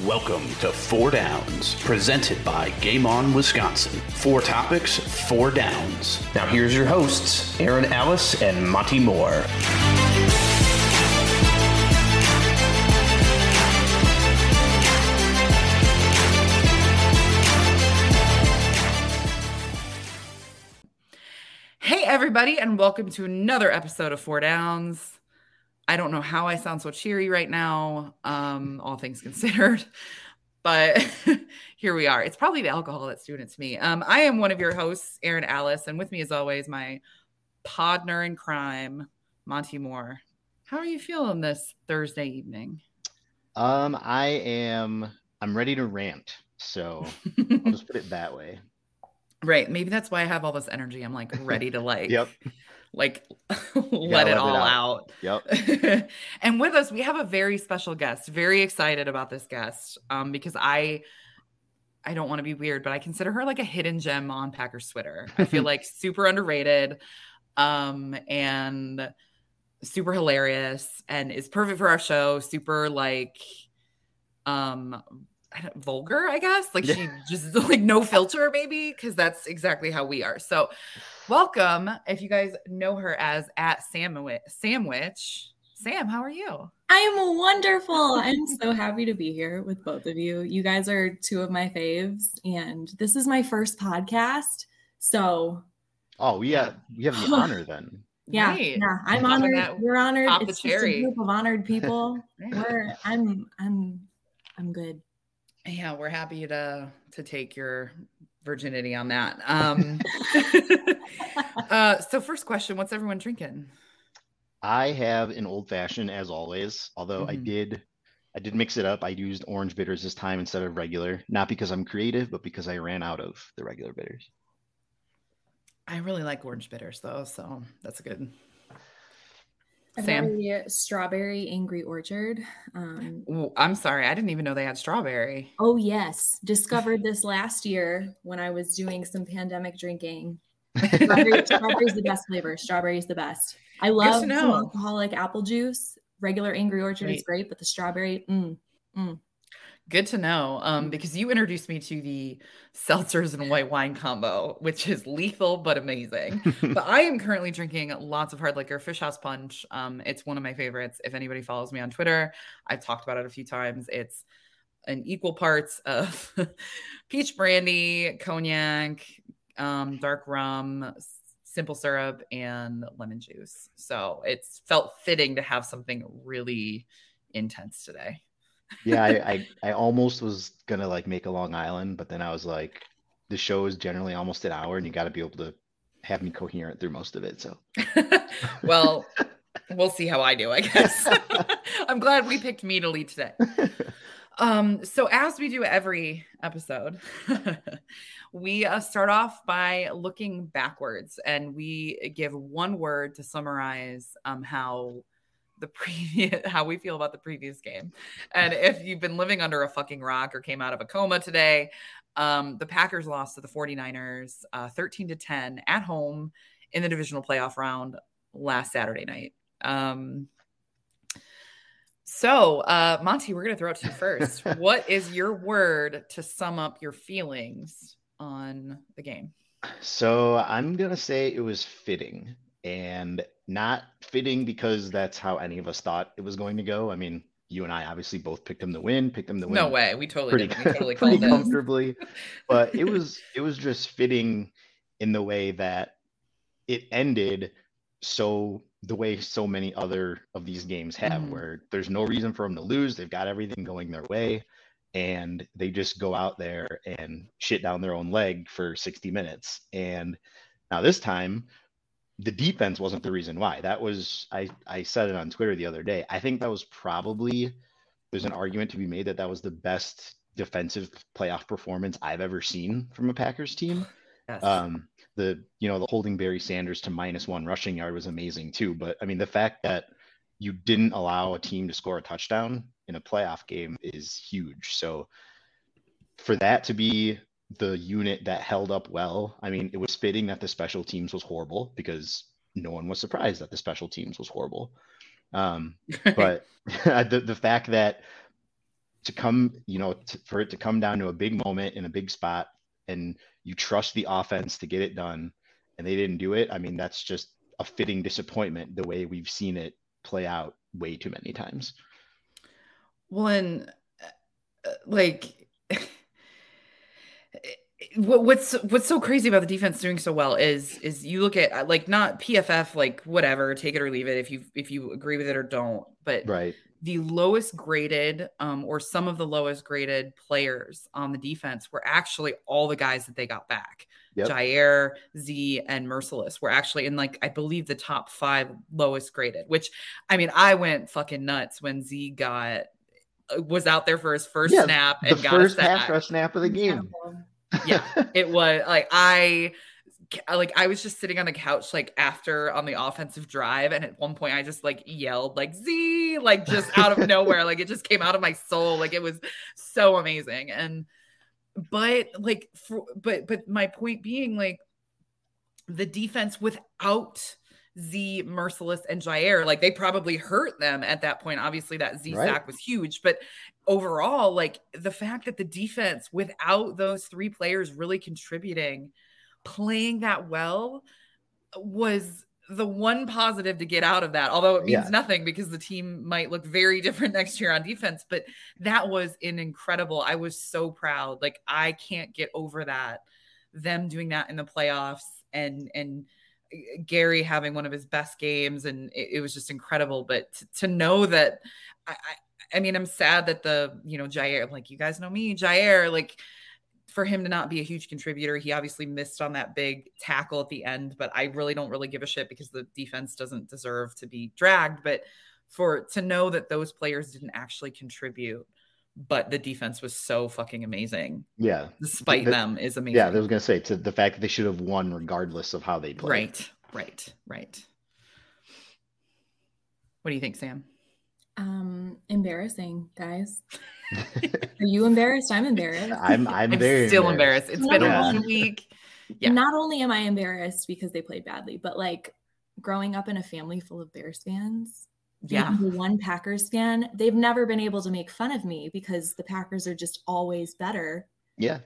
Welcome to Four Downs, presented by Game On Wisconsin. Four topics, four downs. Now here's your hosts, Erin Ellis and Monte Moore. Hey, everybody, and welcome to another episode of Four Downs. I don't know how I sound so cheery right now, um, all things considered, but here we are. It's probably the alcohol that's doing it to me. Um, I am one of your hosts, Erin Ellis, and with me, as always, my podner in crime, Monte Moore. How are you feeling this Thursday evening? Um, I am. I'm ready to rant. So I'll just put it that way. Right. Maybe that's why I have all this energy. I'm like ready to like, Yep. Like let it it all out. out. Yep. and with us, we have a very special guest. Very excited about this guest um, because I, I don't want to be weird, but I consider her like a hidden gem on Packers Twitter. I feel like super underrated, um, and super hilarious, and is perfect for our show. Super like, um, I don't- vulgar, I guess. Like she just like no filter, maybe, because that's exactly how we are. So, welcome. If you guys know her as at Sandwich, Sandwich. Sam, how are you? I am wonderful. I'm so happy to be here with both of you. You guys are two of my faves, and this is my first podcast. So Oh, we have we have the honor then. yeah, Right. yeah, I'm honored. that We're honored. pop the It's just cherry. a group of honored people. Right. We're I'm I'm I'm good. Yeah, we're happy to to take your virginity on that. Um uh so first question, what's everyone drinking? I have an old fashioned as always, although I Mhm. did I did mix it up. I used orange bitters this time instead of regular, not because I'm creative, but because I ran out of the regular bitters. I really like orange bitters though, so that's a good. Sam? strawberry angry orchard. Um, Ooh, I'm sorry, I didn't even know they had strawberry. oh yes, discovered this last year when I was doing some pandemic drinking. Strawberry, strawberry's the best flavor. Strawberry is the best. I love some alcoholic apple juice. Regular Angry Orchard is great, but the strawberry, mm, Good to know. Um, because you introduced me to the seltzers and white wine combo, which is lethal but amazing. but I am currently drinking lots of hard liquor, Fish House Punch. Um, it's one of my favorites. If anybody follows me on Twitter, I've talked about it a few times. It's an equal parts of peach brandy, cognac, um, dark rum, simple syrup, and lemon juice. So it's felt fitting to have something really intense today. Yeah, I, I I almost was gonna like make a Long Island, but then I was like, the show is generally almost an hour, and you got to be able to have me coherent through most of it. So well, we'll see how I do, I guess. I'm glad we picked me to lead today. Um, so as we do every episode, we uh, start off by looking backwards and we give one word to summarize um, how the previous how we feel about the previous game. And if you've been living under a fucking rock or came out of a coma today, um, the Packers lost to the 49ers uh, 13 to 10 at home in the divisional playoff round last Saturday night. Um, so, uh, Monte, we're going to throw it to you first. what is your word to sum up your feelings on the game? So I'm gonna say it was fitting and not fitting because that's how any of us thought it was going to go. I mean, you and I obviously both picked them to win, picked them to win No way. We totally pretty, did. We totally pretty called comfortably. But it was it was just fitting in the way that it ended so the way so many other of these games have Mhm. where there's no reason for them to lose. They've got everything going their way and they just go out there and shit down their own leg for 60 minutes. And now this time, the defense wasn't the reason why. That was I I said it on Twitter the other day. I think that was probably there's an argument to be made that that was the best defensive playoff performance I've ever seen from a Packers team. Yes. Um, the you know the holding Barry Sanders to minus one rushing yard was amazing too. But I mean the fact that you didn't allow a team to score a touchdown in a playoff game is huge. So for that to be the unit that held up well, I mean, it was fitting that the special teams was horrible because no one was surprised that the special teams was horrible. Um, but the, the fact that to come, you know, to, for it to come down to a big moment in a big spot, and you trust the offense to get it done, and they didn't do it. I mean, that's just a fitting disappointment the way we've seen it play out way too many times. Well, and uh, like what's what's so crazy about the defense doing so well is is you look at like not PFF like whatever take it or leave it if you if you agree with it or don't but right the lowest graded um, or some of the lowest graded players on the defense were actually all the guys that they got back. Yep. Jaire, Z, and Mercilus were actually in like I believe the top five lowest graded. Which I mean, I went fucking nuts when Z got uh, was out there for his first yeah, snap and got the got first pass rush snap of the game. Yeah, it was like I like I was just sitting on the couch like after on the offensive drive and at one point I just like yelled like Z like just out of nowhere like it just came out of my soul like it was so amazing and but like for, but but my point being like the defense without Z Mercilus, and Jaire. like they probably hurt them at that point obviously that Z right. sack was huge but overall like the fact that the defense without those three players really contributing playing that well was the one positive to get out of that, although it means yeah. nothing because the team might look very different next year on defense. But that was an incredible. I was so proud. Like I can't get over that. Them doing that in the playoffs and and Gary having one of his best games, and it, it was just incredible. But t- to know that, I, I, I mean, I'm sad that the you know Jaire, like you guys know me, Jaire, like for him to not be a huge contributor. He obviously missed on that big tackle at the end, but I really don't really give a shit because the defense doesn't deserve to be dragged. But for to know that those players didn't actually contribute, but the defense was so fucking amazing. Yeah. Despite the, them is amazing. Yeah, I was gonna say to the fact that they should have won regardless of how they played. Right, right, right. What do you think, Sam? Um, embarrassing, guys. Are you embarrassed? I'm embarrassed. I'm I'm, I'm very still embarrassed. embarrassed. It's been yeah. a week. Yeah. Not only am I embarrassed because they played badly, but like growing up in a family full of Bears fans, yeah, one Packers fan, they've never been able to make fun of me because the Packers are just always better. Yeah.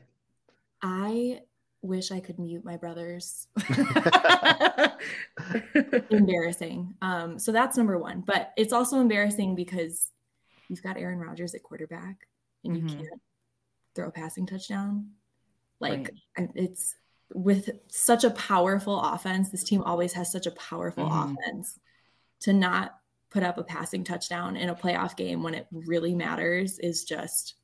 I wish I could mute my brothers. embarrassing. Um, so that's number one. But it's also embarrassing because you've got Aaron Rodgers at quarterback and mm-hmm. you can't throw a passing touchdown. Like right. it's with such a powerful offense, this team always has such a powerful mm-hmm. offense to not put up a passing touchdown in a playoff game when it really matters is just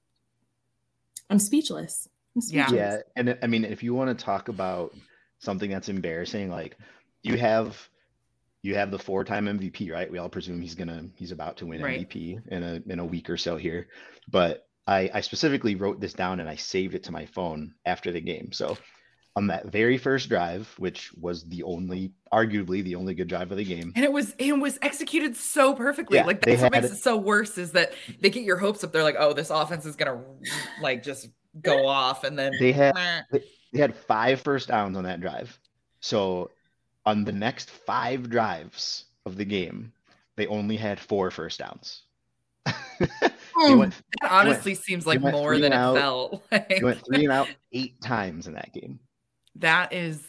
I'm speechless. I'm speechless. Yeah. And I mean, if you want to talk about something that's embarrassing, like you have you have the four-time MVP, right? We all presume he's gonna he's about to win right. MVP in a in a week or so here. But I, I specifically wrote this down and I saved it to my phone after the game. So on that very first drive, which was the only, arguably the only good drive of the game, and it was it was executed so perfectly. Yeah, like that's what makes it so worse is that they get your hopes up. They're like, oh, this offense is gonna like just go off, and then they had they had five first downs on that drive. So on the next five drives of the game, they only had four first downs. Hmm. went, that honestly went, seems like more than it felt. Like. Went three and out eight times in that game. That is,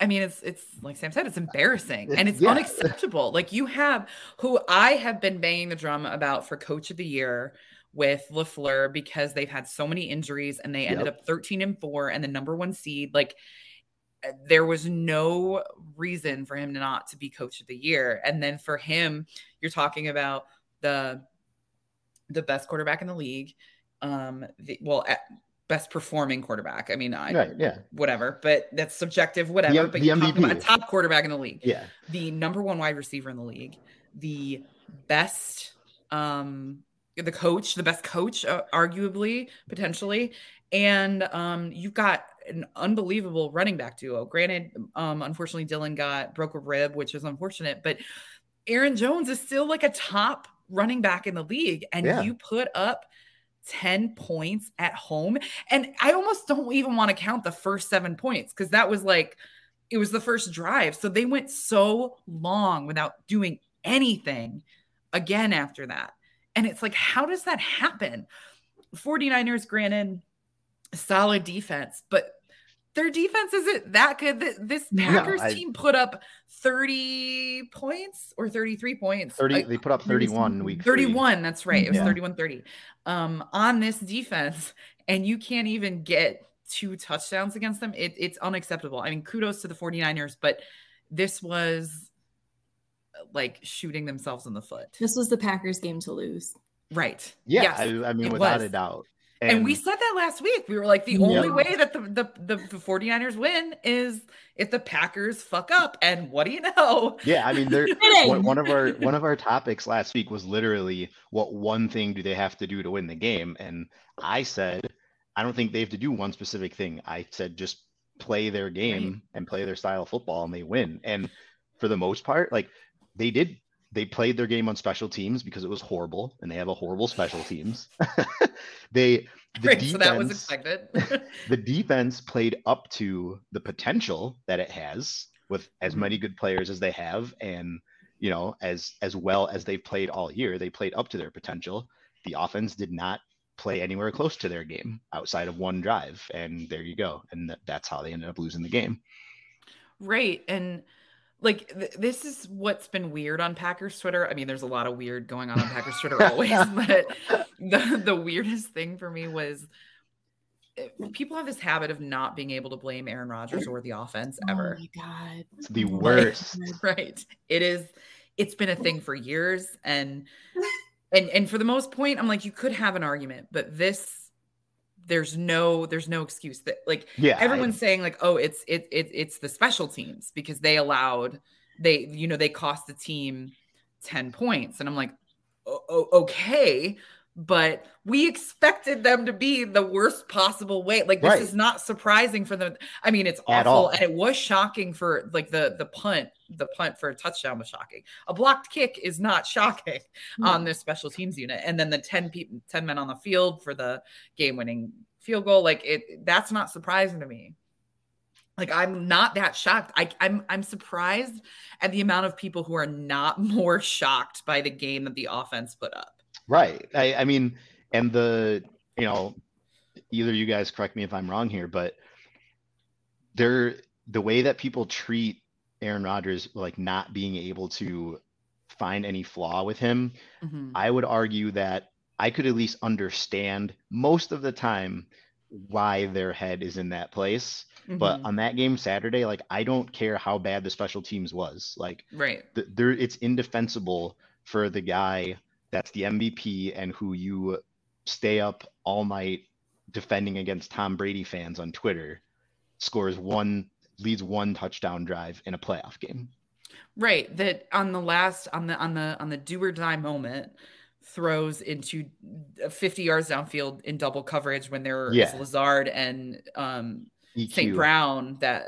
I mean, it's it's like Sam said, it's embarrassing and it's yeah. unacceptable. Like you have who I have been banging the drum about for Coach of the Year with Lafleur because they've had so many injuries and they ended yep. up 13 and four and the number one seed. Like uh, there was no reason for him not to be coach of the year. And then for him, you're talking about the the best quarterback in the league. Um, the, well, best performing quarterback. I mean, I, right, yeah, whatever, but that's subjective, whatever. The, but the MVP, about a top quarterback in the league. Yeah, the number one wide receiver in the league, the best, um, the coach, the best coach, uh, arguably, potentially, and um, you've got an unbelievable running back duo. Granted, um, unfortunately, Dillon got broke a rib, which is unfortunate, but Aaron Jones is still like a top running back in the league, and yeah. you put up 10 points at home. And I almost don't even want to count the first seven points because that was like, it was the first drive. So they went so long without doing anything again after that. And it's like, how does that happen? 49ers, granted, solid defense, but their defense isn't that good. This Packers no, I, team put up 30 points or 33 points. 30, they put up 31 week 31, three. that's right. It was yeah. 31 30 um, on this defense, and you can't even get two touchdowns against them. It, it's unacceptable. I mean, kudos to the 49ers, but this was like shooting themselves in the foot. This was the Packers game to lose. Right. Yeah. Yes, I, I, mean, without was. a doubt. And, and, we said that last week. We were like, the only way that the, the, the, the 49ers win is if the Packers fuck up. And what do you know? Yeah, I mean, they're one, one of our one of our topics last week was literally what one thing do they have to do to win the game? And I said, I don't think they have to do one specific thing. I said just play their game right. and play their style of football and they win. And for the most part, like they did they played their game on special teams because it was horrible and they have a horrible special teams. they the defense, so that was expected. the defense played up to the potential that it has with as mm-hmm. many good players as they have and you know as as well as they've played all year they played up to their potential the offense did not play anywhere close to their game outside of one drive and there you go and th- that's how they ended up losing the game right and like th- this is what's been weird on Packers Twitter. I mean, there's a lot of weird going on on Packers Twitter always, but the the weirdest thing for me was eh, people have this habit of not being able to blame Aaron Rodgers or the offense ever. Oh my god, it's the worst. right? It is. It's been a thing for years, and and and for the most point, I'm like, you could have an argument, but this there's no there's no excuse that like yeah everyone's I, saying like oh it's it, it it's the special teams because they allowed they you know they cost the team 10 points. And i'm like okay but we expected them to be the worst possible way. Like this right. is not surprising for them. I mean, it's awful, and it was shocking for like the the punt. The punt for a touchdown was shocking. A blocked kick is not shocking mm-hmm. on this special teams unit, and then the 10 people, 10 men on the field for the game winning field goal. Like it, that's not surprising to me. Like I'm not that shocked. I, I'm I'm surprised at the amount of people who are not more shocked by the game that the offense put up. Right. I, I mean, and the, you know, either you guys correct me if I'm wrong here, but they're the way that people treat Aaron Rodgers, like not being able to find any flaw with him, mm-hmm. I would argue that I could at least understand most of the time why their head is in that place. Mm-hmm. But on that game Saturday, like I don't care how bad the special teams was. Like, right, the, there it's indefensible for the guy that's the MVP and who you stay up all night defending against Tom Brady fans on Twitter scores one leads one touchdown drive in a playoff game. Right. That on the last on the on the on the do or die moment throws into 50 yards downfield in double coverage when there yeah. Lazard and um St. Brown that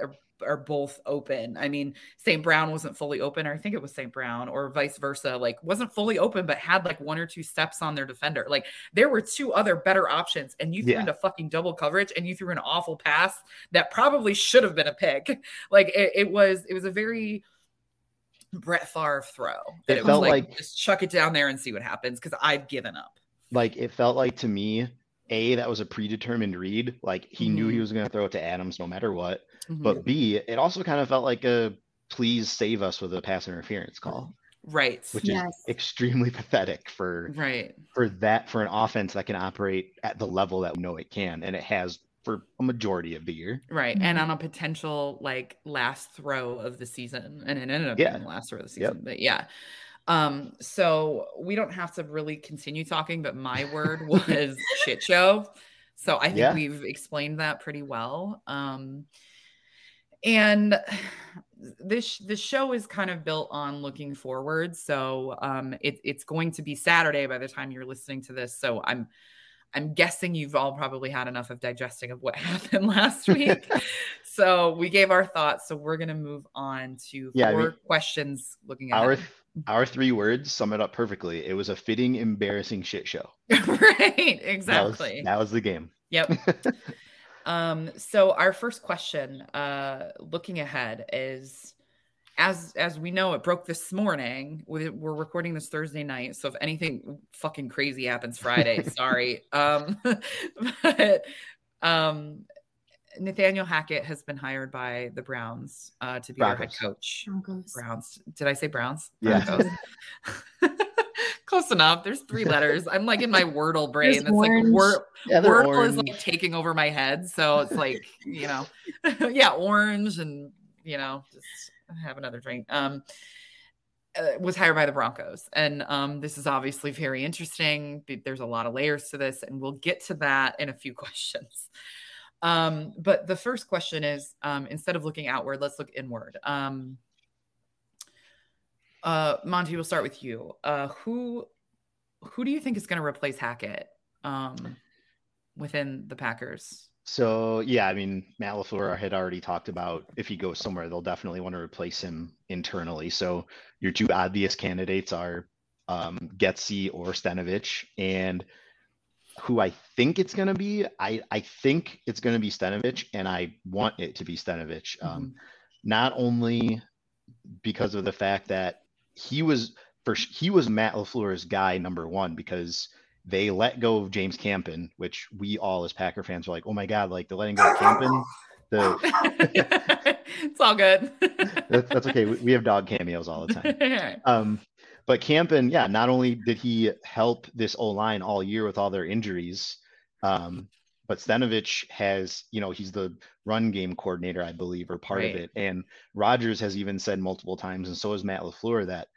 are both open. I mean, St. Brown wasn't fully open, or I think it was St. Brown, or vice versa. Like, wasn't fully open, but had like one or two steps on their defender. Like, there were two other better options, and you threw yeah. into fucking double coverage, and you threw an awful pass that probably should have been a pick. Like, it, it was, it was a very Brett Favre throw. It, it felt like, like just chuck it down there and see what happens because I've given up. Like, it felt like to me a that was a predetermined read like he mm-hmm. knew he mm-hmm. was going to throw it to adams no matter what mm-hmm. but b it also kind of felt like a please save us with a pass interference call right which yes. is extremely pathetic for right for that for an offense that can operate at the level that we know it can and it has for a majority of the year right mm-hmm. and on a potential like last throw of the season and it ended up yeah. being the last throw of the season yep. but yeah um, so we don't have to really continue talking, but my word was shit show. So I think yeah. we've explained that pretty well. Um, and this this show is kind of built on looking forward. So um, it, it's going to be Saturday by the time you're listening to this. So I'm I'm guessing you've all probably had enough of digesting of what happened last week. so we gave our thoughts. So we're gonna move on to yeah, four I mean, questions looking at our our three words sum it up perfectly. It was a fitting, embarrassing shit show. right, exactly. That was, that was the game. Yep. Um, so our first question, uh, looking ahead, is as as we know, it broke this morning. We, we're recording this Thursday night, so if anything fucking crazy happens Friday, sorry. Um, but um, Nathaniel Hackett has been hired by the Browns uh, to be Broncos. their head coach. Broncos. Browns. Did I say Browns? Yeah. Close enough. There's three letters. I'm like in my Wordle brain. That's like wor- yeah, Wordle orange. is like taking over my head. So it's like, you know, yeah, orange and you know, just have another drink. Um, uh, was hired by the Broncos. And um, this is obviously very interesting. There's a lot of layers to this, and we'll get to that in a few questions. Um, but the first question is um, instead of looking outward, let's look inward. Um, uh, Monte, we'll start with you. Uh, who who do you think is going to replace Hackett um, within the Packers? So yeah, I mean Matt LaFleur had already talked about if he goes somewhere, they'll definitely want to replace him internally. So your two obvious candidates are um, or Stenavich, and who I think it's going to be, I I think it's going to be Stenavich, and I want it to be Stenavich. Um, mm-hmm. Um, not only because of the fact that he was for he was Matt LaFleur's guy number one because they let go of James Campen, which we all as Packer fans were like, oh my God, like they're letting go of Campen. The... it's all good. that's, that's, okay. We, we, have dog cameos all the time. Um, but Campen, yeah, not only did he help this O line all year with all their injuries, um, but Stenavich has, you know, he's the run game coordinator, I believe, or part right. of it. And Rodgers has even said multiple times, and so has Matt LaFleur, that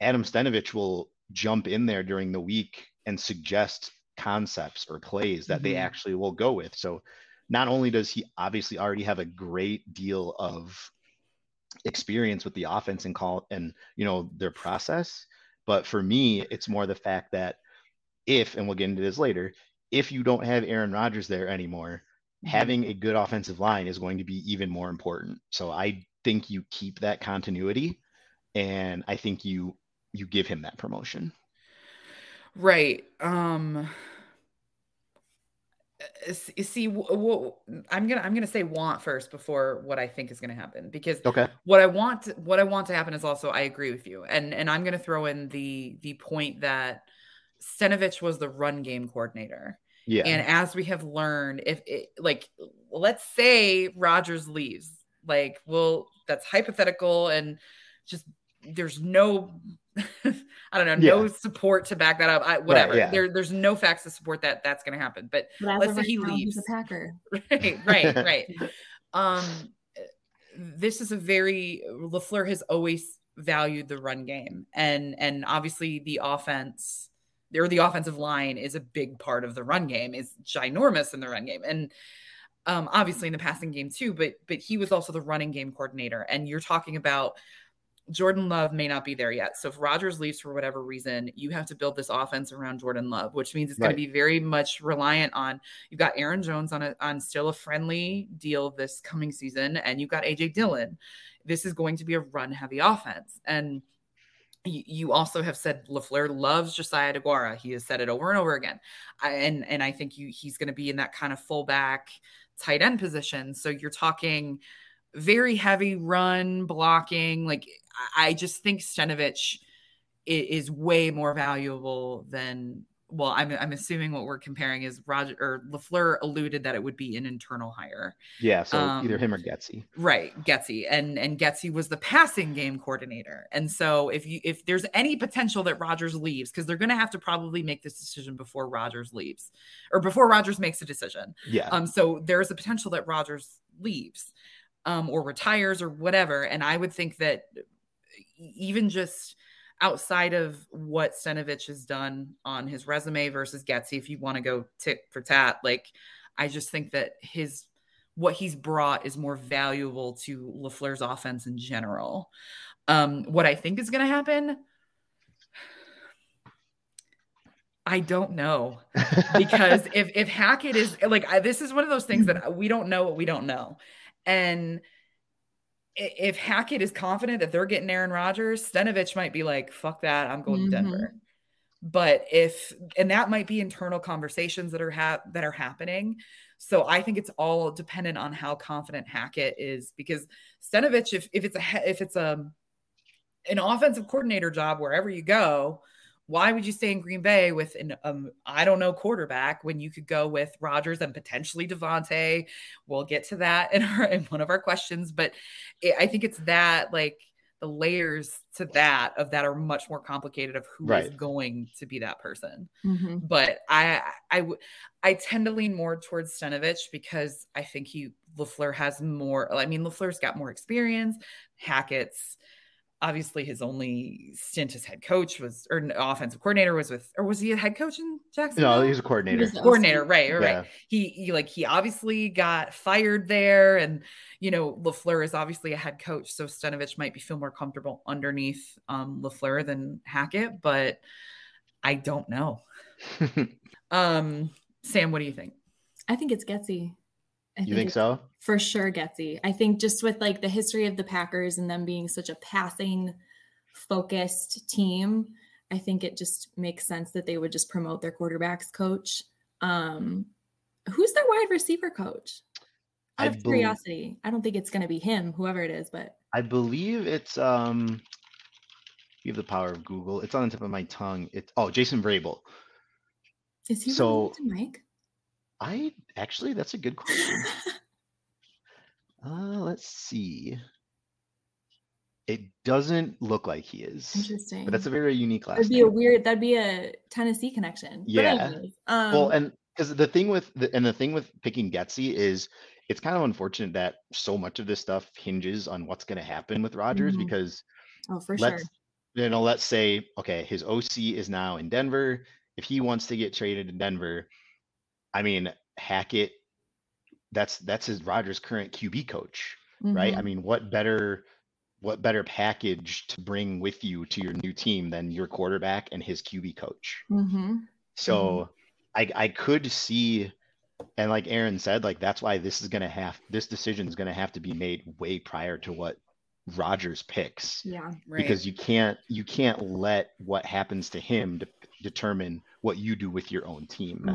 Adam Stenavich will jump in there during the week and suggest concepts or plays that mm-hmm. they actually will go with. So not only does he obviously already have a great deal of experience with the offense and call and you know their process, but for me, it's more the fact that if and we'll get into this later, if you don't have Aaron Rodgers there anymore, mm-hmm. having a good offensive line is going to be even more important. So I think you keep that continuity and I think you you give him that promotion. Right. Um see what i'm gonna i'm gonna say want first before what i think is gonna happen because okay what i want to, what i want to happen is also i agree with you and and i'm gonna throw in the the point that Stenavich was the run game coordinator yeah and as we have learned if it like let's say Rodgers leaves like well that's hypothetical and just there's no I don't know, yeah. no support to back that up. I, whatever. Right, yeah. There, there's no facts to support that that's going to happen. But, but let's say he leaves. a Packer. Right, right, right. um, this is a very Lafleur has always valued the run game, and and obviously the offense or the offensive line is a big part of the run game. is ginormous in the run game, and um, obviously in the passing game too. But but he was also the running game coordinator, and you're talking about Jordan Love may not be there yet. So if Rodgers leaves for whatever reason, you have to build this offense around Jordan Love, which means it's right. going to be very much reliant on you've got Aaron Jones on a on still a friendly deal this coming season, and you've got AJ Dillon. This is going to be a run heavy offense. And you also have said Lafleur loves Josiah DeGuara. He has said it over and over again, and and I think you, he's going to be in that kind of fullback tight end position. So you're talking very heavy run blocking. Like I just think Stenavich is way more valuable than well, I'm I'm assuming what we're comparing is Roger or Lafleur alluded that it would be an internal hire. Yeah, so um, either him or Getsy. Right, Getsy, and and Getsy was the passing game coordinator, and so if you if there's any potential that Rodgers leaves, because they're going to have to probably make this decision before Rodgers leaves, or before Rodgers makes a decision. Yeah. Um. So there's a potential that Rodgers leaves, um, or retires or whatever, and I would think that even just outside of what Stenavich has done on his resume versus Getsy, if you want to go tit for tat, like I just think that his what he's brought is more valuable to Lafleur's offense in general. Um, what I think is going to happen, I don't know because if if Hackett is like I, this is one of those things that we don't know what we don't know, and if Hackett is confident that they're getting Aaron Rodgers, Stenavich might be like, fuck that, I'm going mm-hmm. to Denver. but if and that might be internal conversations that are ha- that are happening so i think it's all dependent on how confident hackett is because Stenavich, if, if it's a if it's a an offensive coordinator job wherever you go why would you stay in green bay with an um, i don't know quarterback when you could go with rodgers and potentially davante we'll get to that in, our, in one of our questions but it, i think it's that like the layers to that of that are much more complicated of who right. is going to be that person. Mm-hmm. But I I I tend to lean more towards Stenavich because I think he LaFleur has more. I mean, LaFleur's got more experience. Hackett's obviously his only stint as head coach was or offensive coordinator was with or was he a head coach in Jacksonville? No, he's a coordinator. He coordinator, right, right, yeah. right. He, he like he obviously got fired there and you know LaFleur is obviously a head coach so Stenavich might be feel more comfortable underneath um LaFleur than Hackett, but I don't know. um Sam, what do you think? I think it's Getsy. I you think, think so? For sure, Getsy. I think just with like the history of the Packers and them being such a passing focused team, I think it just makes sense that they would just promote their quarterbacks coach. Um, who's their wide receiver coach? Out of I curiosity, I don't think it's going to be him, whoever it is, but I believe it's um. You have the power of Google. It's on the tip of my tongue. It's oh, Jason Vrabel. Is he so? Mike? I actually, that's a good question. uh, let's see. It doesn't look like he is. Interesting. But that's a very unique last That'd be name. a weird, that'd be a Tennessee connection. Yeah. Um, well, and because the thing with the, and the thing with picking Getsy is it's kind of unfortunate that so much of this stuff hinges on what's going to happen with Rodgers mm-hmm. because oh, for sure. You know, let's say okay, his OC is now in Denver. If he wants to get traded in Denver, I mean, Hackett, that's that's his Rodgers' current QB coach, mm-hmm. right? I mm-hmm. mean, what better what better package to bring with you to your new team than your quarterback and his QB coach? Mm-hmm. So mm-hmm. I I could see and like Erin said, like that's why this is gonna have this decision is gonna have to be made way prior to what Rodgers picks. Yeah. Right. Because you can't you can't let what happens to him de- determine what you do with your own team mm-hmm.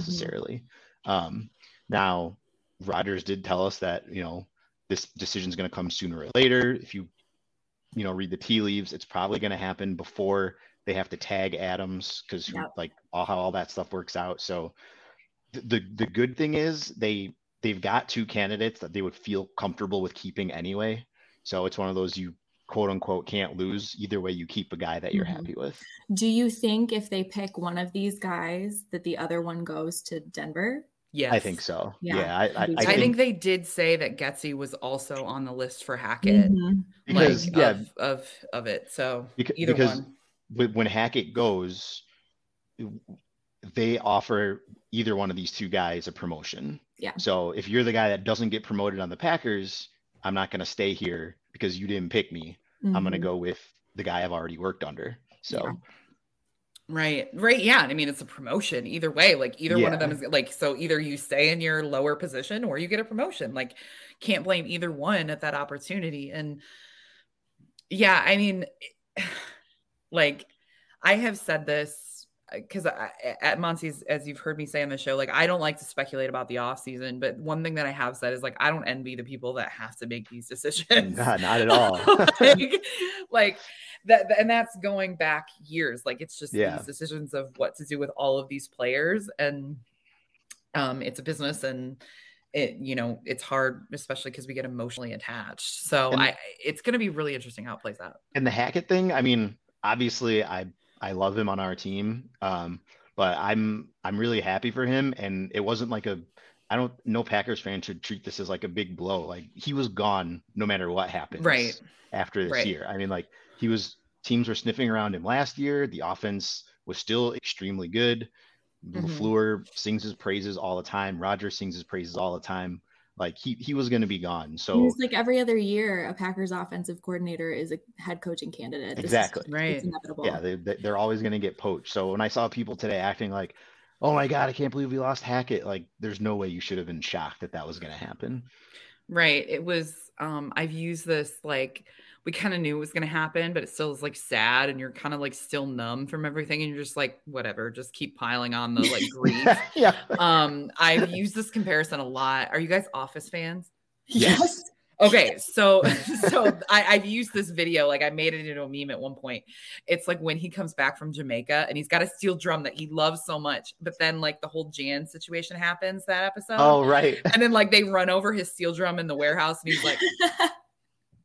Um, now, Rodgers did tell us that you know this decision is going to come sooner or later. If you you know read the tea leaves, it's probably going to happen before they have to tag Adams because yep. like all how all that stuff works out. So the the good thing is they they've got two candidates that they would feel comfortable with keeping anyway. So it's one of those you quote unquote can't lose. Either way, you keep a guy that you're mm-hmm. happy with. Do you think if they pick one of these guys that the other one goes to Denver? Yes. I think so. Yeah. yeah I, I, I, think, I, think, they did say that Getsy was also on the list for Hackett. Mm-hmm. Because, like, yeah. Of, of, of it. So because, either because one. When Hackett goes, they offer either one of these two guys a promotion. Yeah. So if you're the guy that doesn't get promoted on the Packers, I'm not going to stay here because you didn't pick me. Mm-hmm. I'm going to go with the guy I've already worked under. So. Yeah. Right. Right. Yeah. I mean, it's a promotion either way. Like either yeah. one of them is like, so either you stay in your lower position or you get a promotion. Like, can't blame either one at that opportunity. And yeah, I mean, like I have said this because at Monte's, as you've heard me say on the show, like I don't like to speculate about the off season, but one thing that I have said is like I don't envy the people that have to make these decisions. not at all. like, like that and that's going back years like it's just yeah. these decisions of what to do with all of these players and um it's a business and it you know it's hard especially because we get emotionally attached so and, i it's going to be really interesting how it plays out and the hackett thing i mean obviously i i love him on our team um but i'm i'm really happy for him and it wasn't like a I don't know Packers fans should treat this as like a big blow. Like he was gone no matter what happened. Right. After this right. year. I mean, like he was teams were sniffing around him last year. The offense was still extremely good. Mm-hmm. LaFleur sings his praises all the time. Roger sings his praises all the time. Like he he was going to be gone. So it's like every other year, a Packers offensive coordinator is a head coaching candidate. Exactly. Is, right. It's inevitable. Yeah, they, they're always going to get poached. So when I saw people today acting like, "Oh my God, I can't believe we lost Hackett," like there's no way you should have been shocked that that was going to happen. Right. It was. Um, I've used this like we kind of knew it was going to happen, but it still is like sad and you're kind of like still numb from everything and you're just like whatever, just keep piling on the like grief. yeah. Um I've used this comparison a lot. Are you guys office fans? Yes. Okay, so so I, I've used this video, like I made it into a meme at one point. It's like when he comes back from Jamaica and he's got a steel drum that he loves so much, but then like the whole Jan situation happens that episode. Oh, right. And then like they run over his steel drum in the warehouse and he's like,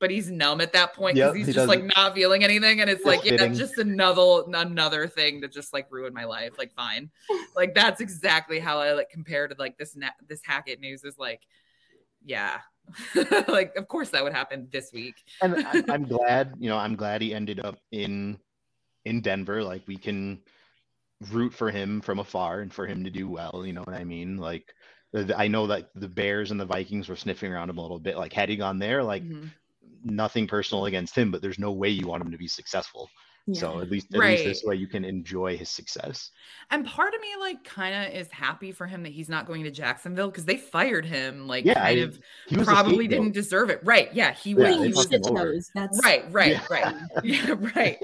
but he's numb at that point because Yep, he's he just like doesn't- feeling anything. And it's Just like, yeah, fitting. just another another thing to just like ruin my life. Like, fine. like that's exactly how I like compare to like this na- this Hackett news is like, yeah. like of course that would happen this week. and I, I'm glad, you know, I'm glad he ended up in in Denver. Like we can root for him from afar and for him to do well. You know what I mean? Like I know that the Bears and the Vikings were sniffing around him a little bit. Like had he gone there, like Mhm. Nothing personal against him, but there's no way you want him to be successful. So at least at Right. least this way you can enjoy his success. And part of me like kind of is happy for him that he's not going to Jacksonville because they fired him like Yeah, kind I- of He probably didn't deserve it. Right. Yeah. He Yeah, was he He was fucked him shit over. toes. That's right right Yeah. right yeah right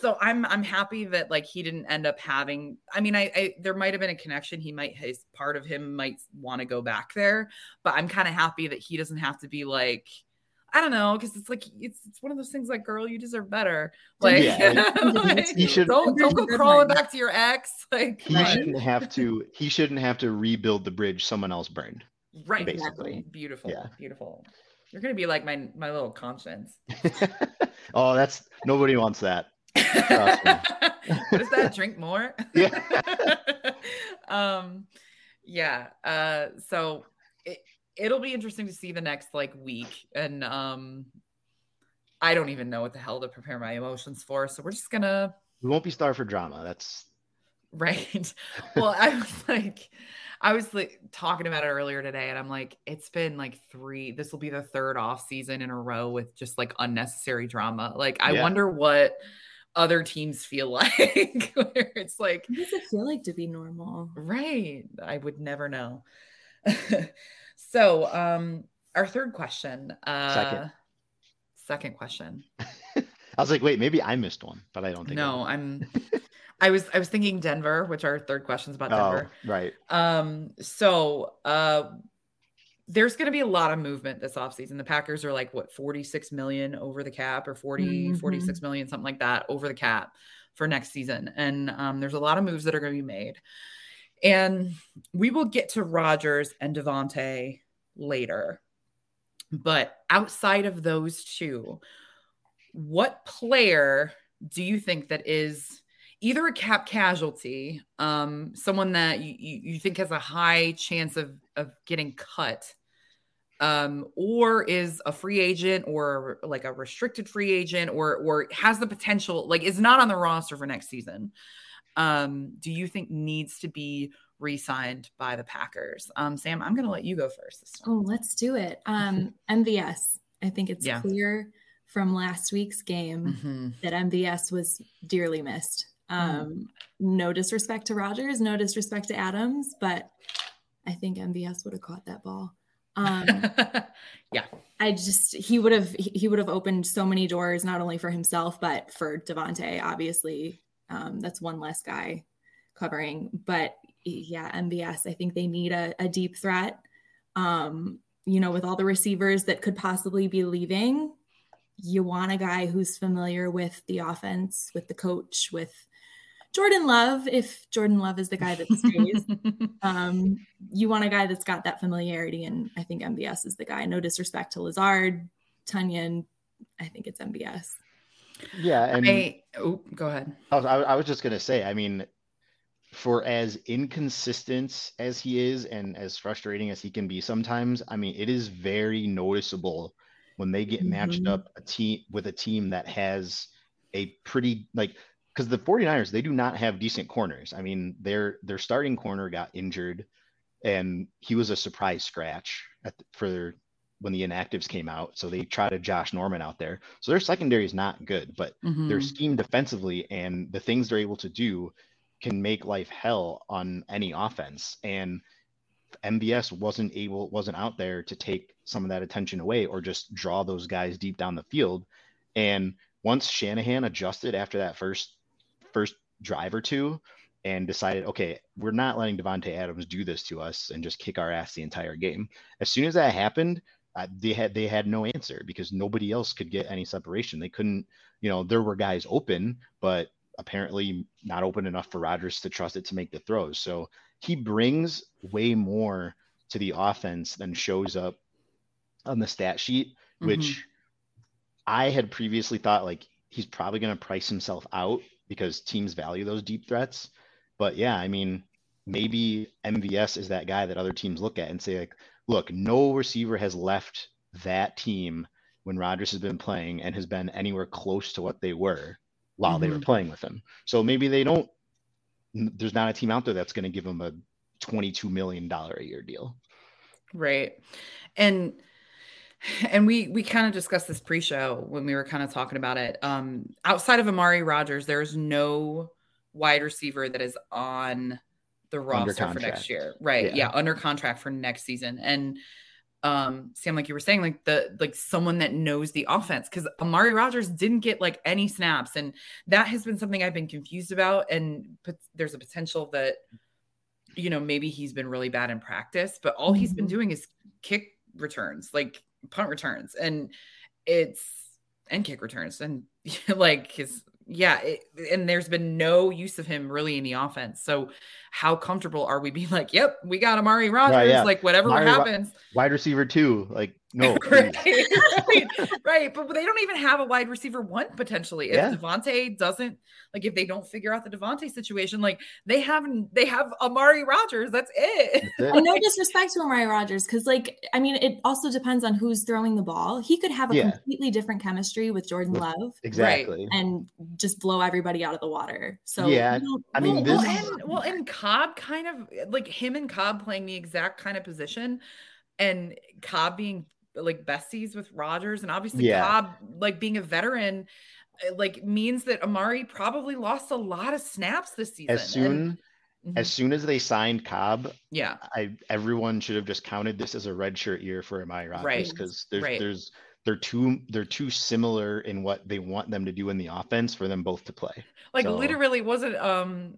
so i'm i'm happy that like he didn't end up having i mean i, I there might have been a connection he might his part of him might want to go back there but i'm kind of happy that he doesn't have to be like I don't know because it's like it's it's one of those things like girl you deserve better like, Yeah, like, He should- don't don't go crawling back to your ex like He shouldn't have to he shouldn't have to rebuild the bridge someone else burned. right basically. beautiful Yeah. beautiful you're gonna be like my my little conscience oh, that's nobody wants that. Trust me. what is that? Drink more? Yeah. um, yeah. Uh, so it it'll be interesting to see the next like week, and um, I don't even know what the hell to prepare my emotions for. So we're just gonna We won't be starved for drama. That's right. well, I was like. I was like talking about it earlier today, and I'm like, it's been like three. This will be the third off season in a row with just like unnecessary drama. Like, I Yeah. wonder what other teams feel like, where it's like, What does it feel like to be normal? Right. I would never know. so, um, our third question. Uh, Second. second question. I was like, wait, maybe I missed one, but I don't think. No, I'm. I was I was thinking Denver, which our third question's about did. Oh, Denver. right. Um. So, uh, there's going to be a lot of movement this offseason. The Packers are like what 46 million over the cap or 40 Mhm. 46 million something like that over the cap for next season. And um, there's a lot of moves that are going to be made. And we will get to Rodgers and Davante later. But outside of those two, what player do you think that is either a cap casualty, um, someone that you, you, you think has a high chance of, of getting cut, um, or is a free agent or like a restricted free agent or or has the potential, like is not on the roster for next season? Um, do you think needs to be re-signed by the Packers? Um, Sam, I'm gonna let you go first. Oh, let's do it. Um, MVS. I think it's Yeah. clear from last week's game Mhm. that MVS was dearly missed. Um, No disrespect to Rodgers, no disrespect to Adams, but I think MVS would have caught that ball. Um, yeah, I just he would have he he would have opened so many doors not only for himself but for Davante. Obviously, um, that's one less guy covering. But yeah, MVS, I think they need a, a deep threat. Um, you know, with all the receivers that could possibly be leaving, you want a guy who's familiar with the offense, with the coach, with Jordan Love. If Jordan Love is the guy that stays, um, you want a guy that's got that familiarity, and I think MVS is the guy. No disrespect to Lazard, Tonyan, I think it's MVS. Yeah, and I, oh, go ahead. I was, I, was just gonna say, I mean, for as inconsistent as he is and as frustrating as he can be sometimes, I mean, it is very noticeable when they get matched Mhm. up a team with a team that has a pretty like because the 49ers they do not have decent corners. I mean, their their starting corner got injured and he was a surprise scratch at the, for when the inactives came out. So they tried a Josh Norman out there. So their secondary is not good, but their Mhm. scheme defensively and the things they're able to do can make life hell on any offense. And MVS wasn't able, wasn't out there to take some of that attention away or just draw those guys deep down the field. And once Shanahan adjusted after that first first drive or two and decided, okay, we're not letting Davante Adams do this to us and just kick our ass the entire game. As soon as that happened, uh, they had they had no answer because nobody else could get any separation. They couldn't, you know, there were guys open, but apparently not open enough for Rodgers to trust it to make the throws. So he brings way more to the offense than shows up on the stat sheet, which mm-hmm. I had previously thought like he's probably going to price himself out because teams value those deep threats. But yeah, I mean, maybe MVS is that guy that other teams look at and say like, look, no receiver has left that team when Rodgers has been playing and has been anywhere close to what they were while mm-hmm. they were mm-hmm. playing with him. So maybe they don't. There's not a team out there that's going to give him a 22 million dollar a year deal. Right, and and we we kind of discussed this pre-show when we were kind of talking about it. Um, outside of Amari Rodgers, there's no wide receiver that is on the roster for next year. Right. Yeah. yeah. Under contract for next season. And um Sam, like you were saying, like the like someone that knows the offense because Amari Rodgers didn't get like any snaps, and that has been something I've been confused about. And but there's a potential that you know maybe he's been really bad in practice, but all mm-hmm. he's been mm-hmm. doing is kick returns, like punt returns, and it's and kick returns, and like his yeah, it, and there's been no use of him really in the offense. So how comfortable are we being like, yep, we got Amari Rodgers, right, yeah. like whatever Amari, happens. Wide receiver two, like no. right, right, right, But they don't even have a wide receiver one potentially. If yeah. Davante doesn't like if they don't figure out the Davante situation, like they have they have Amari Rodgers. That's it. That's it. no disrespect to Amari Rodgers, because like I mean, it also depends on who's throwing the ball. He could have a yeah. completely different chemistry with Jordan Love. Exactly. And just blow everybody out of the water. So yeah, I mean, well, this... well, and, well, and Cobb kind of like him and Cobb playing the exact kind of position, and Cobb being like besties with Rodgers and obviously yeah. Cobb like being a veteran, uh, like means that Amari probably lost a lot of snaps this season. As soon and, as soon as they signed Cobb, yeah, I everyone should have just counted this as a redshirt year for Amari Rodgers because right. there's right. there's they're too they're too similar in what they want them to do in the offense for them both to play. Like so, literally, wasn't um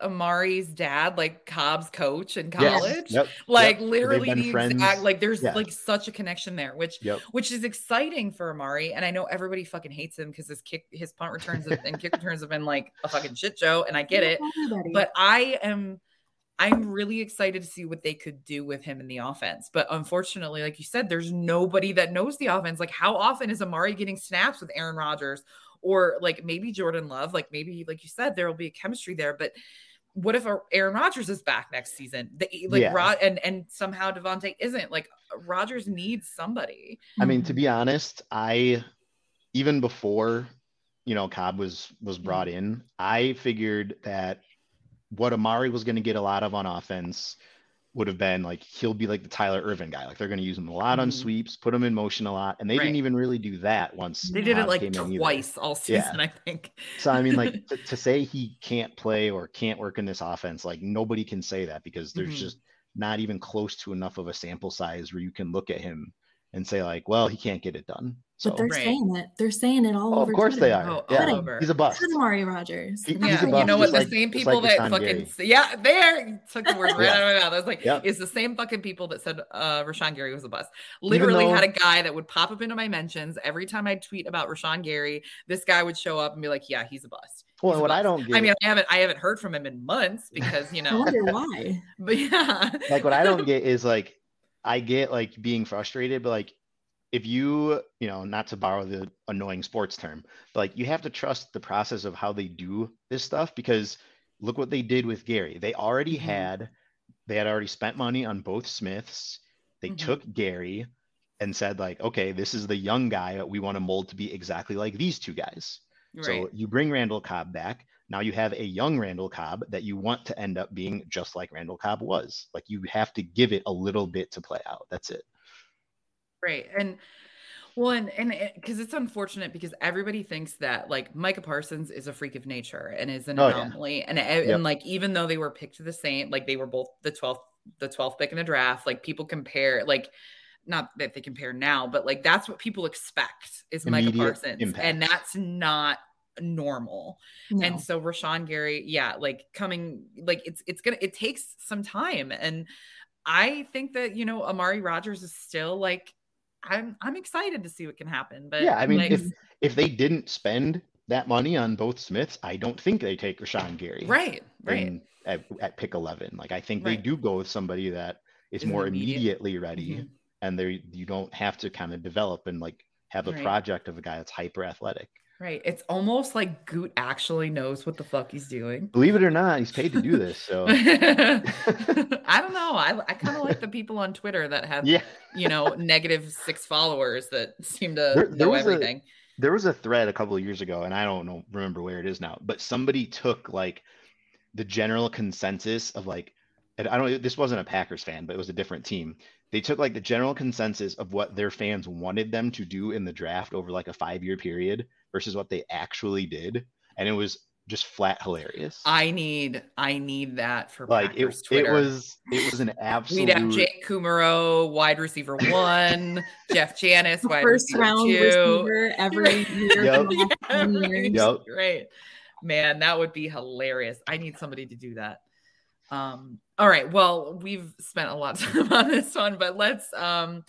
Amari's dad like Cobb's coach in college? Yes, yep, like yep. literally the friends. exact like there's yeah. like such a connection there, which yep. which is exciting for Amari. And I know everybody fucking hates him because his kick his punt returns and kick returns have been like a fucking shit show, and I get it. But I am I'm really excited to see what they could do with him in the offense. But unfortunately, like you said, there's nobody that knows the offense. Like, how often is Amari getting snaps with Aaron Rodgers or like maybe Jordan Love? Like, maybe, like you said, there will be a chemistry there. But what if Aaron Rodgers is back next season? The, like, yeah. Rod and and somehow Davante isn't. Like, Rodgers needs somebody. I mean, to be honest, I even before you know Cobb was was brought mm-hmm. in, I figured that what Amari was going to get a lot of on offense would have been like he'll be like the Tyler Ervin guy. Like they're going to use him a lot on mm-hmm. sweeps, put him in motion a lot, and they right. didn't even really do that once. They did it like twice all season, yeah. I think. so I mean, like to, to, say he can't play or can't work in this offense, like nobody can say that because there's mm-hmm. just not even close to enough of a sample size where you can look at him and say like, well, he can't get it done. So, but they're right. saying it. They're saying it all oh, over. Of course Twitter. they are. Oh, yeah. He's a bust. Amari Rodgers. He, yeah. You know what? The like, same people like that fucking Gary. yeah, there took the words right yeah. out of my mouth. I was like, yeah. it's the same fucking people that said uh Rashan Gary was a bust. Literally though, had a guy that would pop up into my mentions every time I tweet about Rashan Gary. This guy would show up and be like, yeah, he's a bust. Well, what I don't get, I mean, I haven't, I haven't heard from him in months because you know. I wonder why. But yeah, like what I don't get is like, I get like being frustrated, but like if you you know not to borrow the annoying sports term but like you have to trust the process of how they do this stuff because look what they did with gary they already mm-hmm. had they had already spent money on both smiths they mm-hmm. took gary and said like okay this is the young guy that we want to mold to be exactly like these two guys right. so you bring randall cobb back now you have a young randall cobb that you want to end up being just like randall cobb was like you have to give it a little bit to play out that's it Right. And well, and and because it, it's unfortunate because everybody thinks that like Micah Parsons is a freak of nature and is an oh, anomaly, yeah. and yep. and like even though they were picked the same, like they were both the twelfth the twelfth pick in the draft, like people compare like not that they compare now, but like that's what people expect is Micah Parsons, impact. and that's not normal. No. And so Rashan Gary, yeah, like coming, like it's it's gonna it takes some time, and I think that you know Amari Rodgers is still like I'm I'm excited to see what can happen. But Yeah, I mean, like, if if they didn't spend that money on both Smiths, I don't think they take Rashan Gary. right, right, in- at, at pick 11. Like, I think they do go with somebody that is Is an more immediate- immediately ready Mhm. and they you don't have to kind of develop and like have a Right. project of a guy that's hyper athletic. Right. It's almost like Gute actually knows what the fuck he's doing. Believe it or not, he's paid to do this. So I don't know. I I kind of like the people on Twitter that have yeah, you know negative six followers that seem to There- there know was a- everything. there was a thread a couple of years ago, and I don't know remember where it is now, but somebody took like the general consensus of like, and I don't. This wasn't a Packers fan, but it was a different team. They took like the general consensus of what their fans wanted them to do in the draft over like a five year period versus what they actually did, and it was just flat hilarious. I need I need that for like it, Packers it Twitter. was it was an absolute We'd have Jake Kumerow, wide receiver one, Jeff Janis, wide first receiver round two. receiver every year Yep. for the last Yeah, 10 right, years. Yep. right. Man, that would be hilarious. I need somebody to do that. Um, all right. Well, we've spent a lot of time on this one, but let's um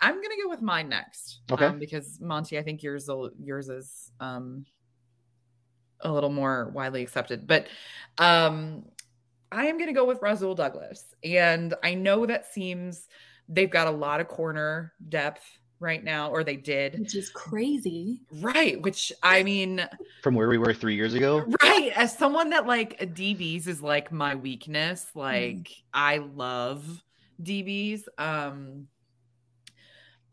I'm gonna go with mine next. Okay. Um, because Monty, I think yours yours is um a little more widely accepted. But um I am gonna go with Rasul Douglas. And I know that seems they've got a lot of corner depth right now, or they did. Which is crazy. Right. Which I mean, from where we were three years ago. right. As someone that like DBs is like my weakness, like I love DBs. Um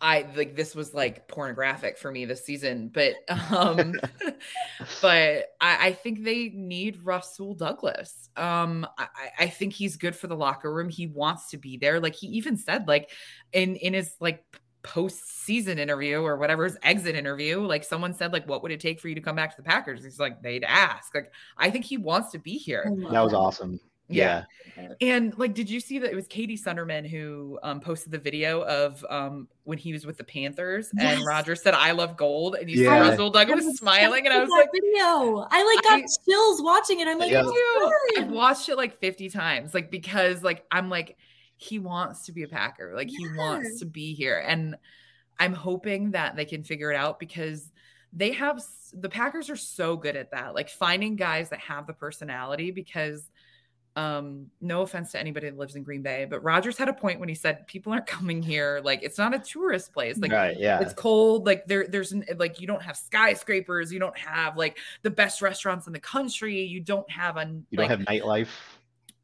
I like this was like pornographic for me this season, but um but I, I think they need Russell Douglas. Um I, I think he's good for the locker room. He wants to be there. Like he even said, like in in his like post-season interview or whatever his exit interview like someone said like what would it take for you to come back to the packers he's like they'd ask like i think he wants to be here That was awesome. Yeah. and like did you see that it was katie sunderman who um, posted the video of um, when he was with the panthers and roger said i love gold and you Yeah. saw russell douglas was smiling and i was like video. I like got I- chills watching it. I'm like, Yeah. Me too. I've watched it like 50 times, like because like I'm like, he wants to be a Packer, like he wants to be here. And I'm hoping that they can figure it out because they have the Packers are so good at that, like finding guys that have the personality because um no offense to anybody that lives in Green Bay, but Rodgers had a point when he said people aren't coming here like it's not a tourist place. Like right. Yeah. it's cold like there there's n- like you don't have skyscrapers you don't have like the best restaurants in the country you don't have a you like don't have nightlife.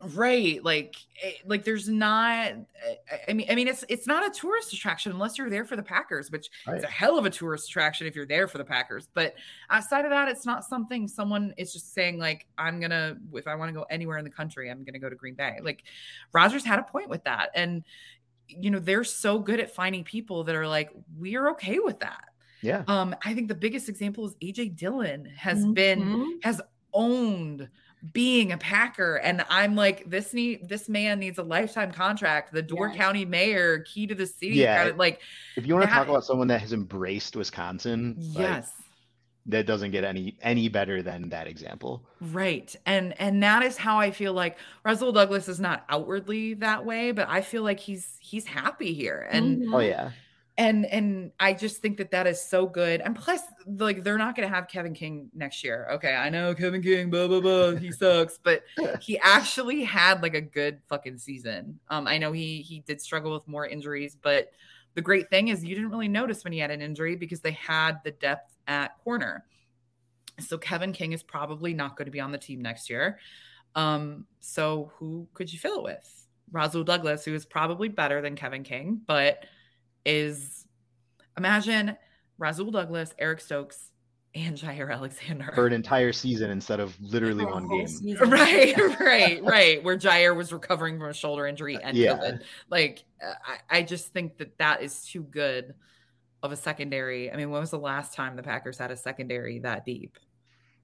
Right like eh, like there's not eh, i mean i mean it's it's not a tourist attraction unless you're there for the packers which Right. is a hell of a tourist attraction if you're there for the packers but outside of that it's not something someone is just saying like i'm gonna if i want to go anywhere in the country i'm gonna go to green bay like rodgers had a point with that and you know they're so good at finding people that are like we're okay with that Yeah. um i think the biggest example is aj dillon has been Mhm. has owned being a Packer. And I'm like, this need this man needs a lifetime contract. The Door Yes. County mayor, key to the city. Yeah. kind of like If you want to talk about someone that has embraced Wisconsin, like, yes. that doesn't get any any better than that example. Right. And and that is how I feel like Russell Douglas is not outwardly that way, but I feel like he's he's happy here. And. Oh yeah. And and I just think that that is so good. And plus, like they're not going to have Kevin King next year. Okay, I know Kevin King, blah blah blah, he sucks, but he actually had like a good fucking season. Um, I know he he did struggle with more injuries, but the great thing is you didn't really notice when he had an injury because they had the depth at corner. So Kevin King is probably not going to be on the team next year. Um, so who could you fill it with? Rasul Douglas, who is probably better than Kevin King, but is imagine Rasul Douglas, Eric Stokes, and Jaire Alexander. For an entire season instead of literally one game. season. Right, right, right. Where Jaire was recovering from a shoulder injury and Yeah. COVID. Like, I, I just think that that is too good of a secondary. I mean, when was the last time the Packers had a secondary that deep?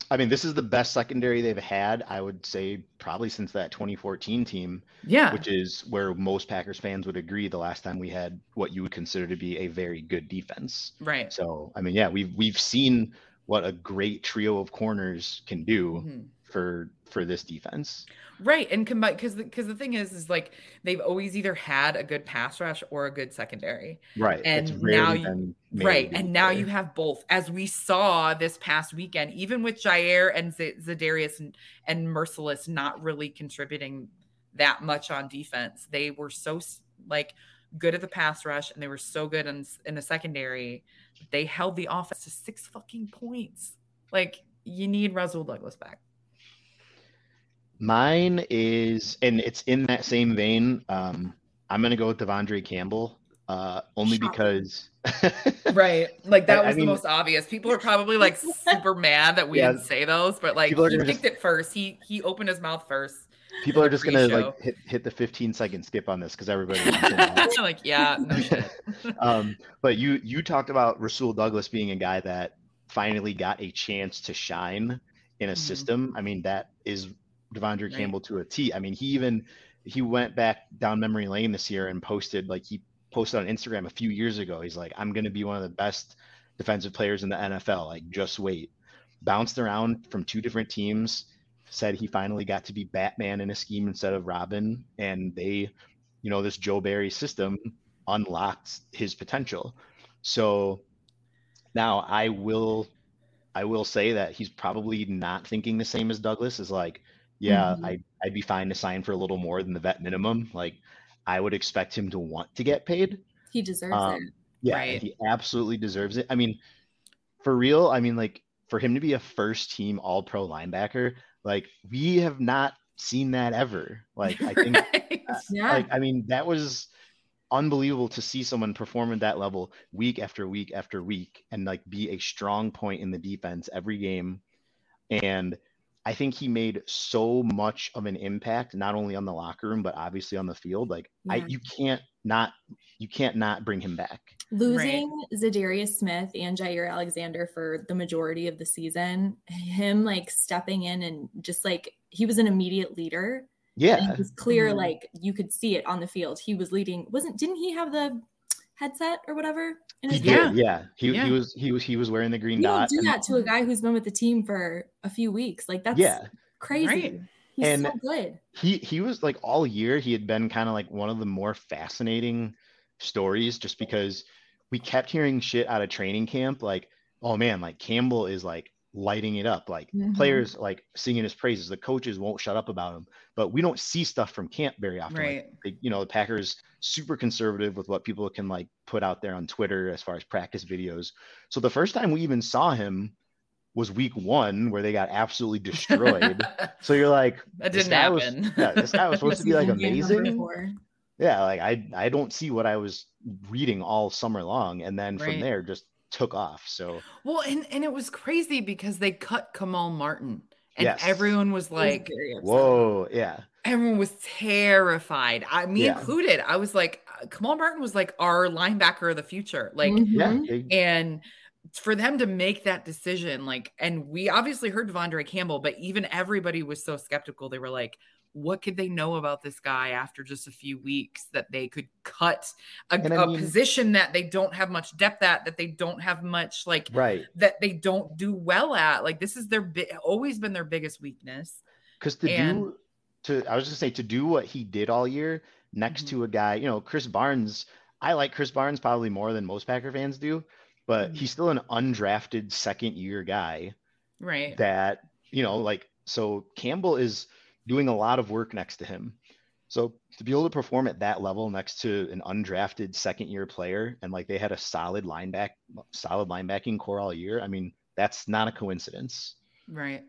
I mean, this is the best secondary they've had, I would say, probably since that 2014 team. Yeah. Which is where most Packers fans would agree the last time we had what you would consider to be a very good defense. Right. So, I mean, yeah, we've we've seen what a great trio of corners can do mm-hmm. for for this defense. Right. And combine because because the thing is is like they've always either had a good pass rush or a good secondary. Right. And now you, right. And now you have both. As we saw this past weekend, even with Jaire and Z- Za'Darius and, and Mercilus not really contributing that much on defense, they were so like good at the pass rush and they were so good in, in the secondary. They held the offense to six fucking points. Like you need Rasul Douglas back. Mine is, and it's in that same vein. Um, I'm gonna go with De'Vondre Campbell, uh, only because. right, like that was I mean, the most obvious. People are probably like super mad that we yeah, didn't say those, but like he picked just, it first. He he opened his mouth first. People are just gonna like hit, hit the 15 second skip on this because everybody. like yeah, no um, but you you talked about Rasul Douglas being a guy that finally got a chance to shine in a mm-hmm. system. I mean that is De'Vondre right. Campbell to a T. I mean, he even he went back down memory lane this year and posted like he posted on Instagram a few years ago. He's like, I'm going to be one of the best defensive players in the NFL. Like, just wait. Bounced around from two different teams. Said he finally got to be Batman in a scheme instead of Robin, and they, you know, this Joe Barry system unlocked his potential. So now I will I will say that he's probably not thinking the same as Douglas is like yeah, mm-hmm. I I'd be fine to sign for a little more than the vet minimum. Like I would expect him to want to get paid. He deserves um, it. Yeah, right. he absolutely deserves it. I mean, for real, I mean like for him to be a first team all pro linebacker, like we have not seen that ever. Like I think right. uh, yeah. like I mean that was unbelievable to see someone perform at that level week after week after week and like be a strong point in the defense every game and I think he made so much of an impact, not only on the locker room, but obviously on the field. Like yeah. I, you can't not, you can't not bring him back. Losing right. Za'Darius Smith and Jaire Alexander for the majority of the season, him like stepping in and just like he was an immediate leader. Yeah, it was clear, mm-hmm. like you could see it on the field. He was leading. Wasn't? Didn't he have the headset or whatever? He did, yeah. He, yeah. he was he was he was wearing the green you dot. Do that to a guy who's been with the team for a few weeks. Like that's yeah. crazy. Right. He's and so good. He he was like all year he had been kind of like one of the more fascinating stories just because we kept hearing shit out of training camp like oh man like Campbell is like lighting it up like mm-hmm. players like singing his praises the coaches won't shut up about him but we don't see stuff from camp very often right. like, they, you know the packers super conservative with what people can like put out there on Twitter as far as practice videos. So the first time we even saw him was week one where they got absolutely destroyed. so you're like, that didn't happen. Was, yeah, this guy was supposed to be like amazing. Yeah, like I I don't see what I was reading all summer long, and then right. from there just took off. So well, and and it was crazy because they cut Kamal Martin, and yes. everyone was like, "Whoa, yeah." everyone was terrified. I me yeah. included. I was like, uh, Kamal Martin was like our linebacker of the future. Like, mm-hmm. and for them to make that decision, like, and we obviously heard De'Vondre Campbell, but even everybody was so skeptical. They were like, what could they know about this guy after just a few weeks that they could cut a, a mean, position that they don't have much depth at, that they don't have much like, right, that they don't do well at? Like, this is their bi- always been their biggest weakness. Because to and, do to I was gonna say to do what he did all year next mm-hmm. to a guy, you know, Krys Barnes. I like Krys Barnes probably more than most Packer fans do, but mm-hmm. he's still an undrafted second year guy. Right. That, you know, like so Campbell is doing a lot of work next to him. So to be able to perform at that level next to an undrafted second year player and like they had a solid lineback solid linebacking core all year, I mean, that's not a coincidence. Right.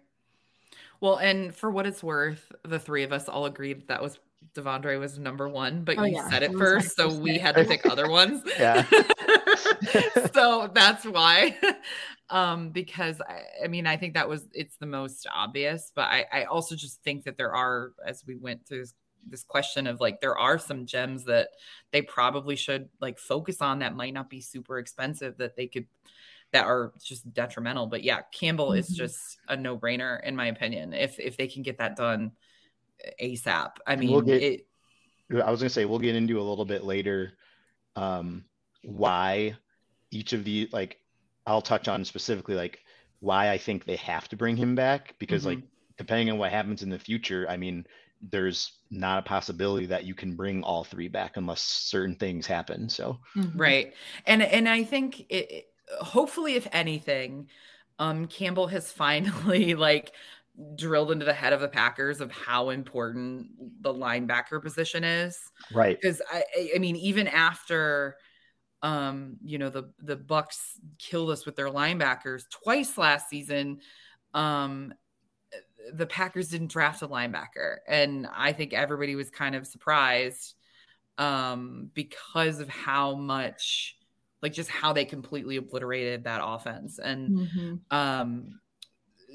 Well, and for what it's worth, the three of us all agreed that, that was De'Vondre was number one, but oh, you yeah. said it, it first, so we had to pick other ones. Yeah. so that's why. Um, because I, I, mean, I think that was it's the most obvious, but I, I also just think that there are, as we went through this, this question of like there are some gems that they probably should like focus on that might not be super expensive that they could that are just detrimental. But yeah, Campbell mm-hmm. is just a no brainer in my opinion. If if they can get that done ASAP, I mean, we'll get, it, I was gonna say we'll get into a little bit later um, why each of the like I'll touch on specifically like why I think they have to bring him back because mm-hmm. like depending on what happens in the future, I mean, there's not a possibility that you can bring all three back unless certain things happen. So mm-hmm. right, and and I think it, hopefully, if anything, um, Campbell has finally like drilled into the head of the Packers of how important the linebacker position is. Right. Because I, I mean, even after um, you know, the the Bucs killed us with their linebackers twice last season. Um, the Packers didn't draft a linebacker, and I think everybody was kind of surprised um, because of how much, like, just how they completely obliterated that offense. And mm-hmm. um,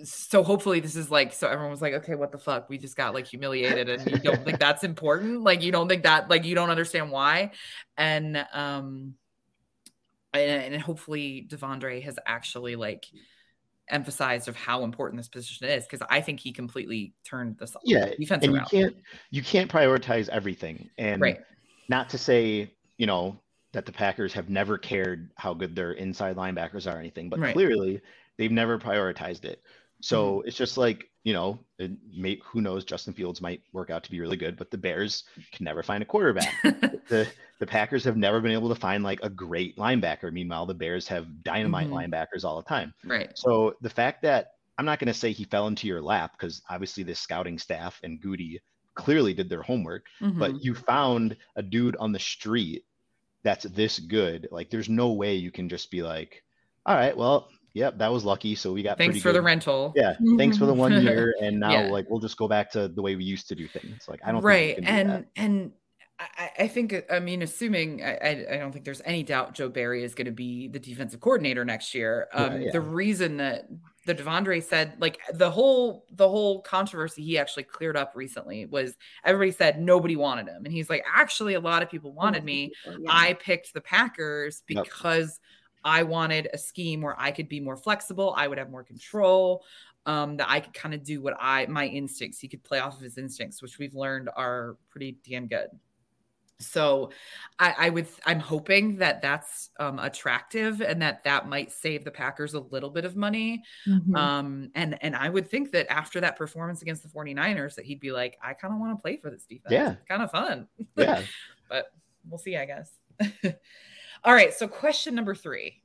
so hopefully this is like so everyone was like okay what the fuck we just got like humiliated and you don't think that's important like you don't think that like you don't understand why and um and, and hopefully De'Vondre has actually like emphasized of how important this position is because I think he completely turned this yeah defense and around. you can't you can't prioritize everything and right. not to say you know that the Packers have never cared how good their inside linebackers are or anything but right. clearly they've never prioritized it so mm-hmm. it's just like you know, may, who knows? Justin Fields might work out to be really good, but the Bears can never find a quarterback. the the Packers have never been able to find like a great linebacker. Meanwhile, the Bears have dynamite mm-hmm. linebackers all the time. Right. So the fact that I'm not going to say he fell into your lap because obviously the scouting staff and Gute clearly did their homework, mm-hmm. but you found a dude on the street that's this good. Like, there's no way you can just be like, all right, well, yep, that was lucky. So we got thanks for good. the rental. Yeah, thanks for the one year, and now yeah. like we'll just go back to the way we used to do things. Like I don't right, and and I, I, think I mean, assuming I, I don't think there's any doubt Joe Barry is going to be the defensive coordinator next year. Um, yeah, yeah. The reason that the De'Vondre said like the whole the whole controversy he actually cleared up recently was everybody said nobody wanted him, and he's like, actually, a lot of people wanted me. Yeah. I picked the Packers because. I wanted a scheme where I could be more flexible, I would have more control, um, that I could kind of do what I my instincts. He could play off of his instincts, which we've learned are pretty damn good. So I, I would I'm hoping that that's um, attractive and that that might save the Packers a little bit of money. Mm-hmm. Um, and and I would think that after that performance against the 49ers that he'd be like, I kind of want to play for this defense. Yeah. Kind of fun. Yeah. but we'll see, I guess. All right. So, question number three,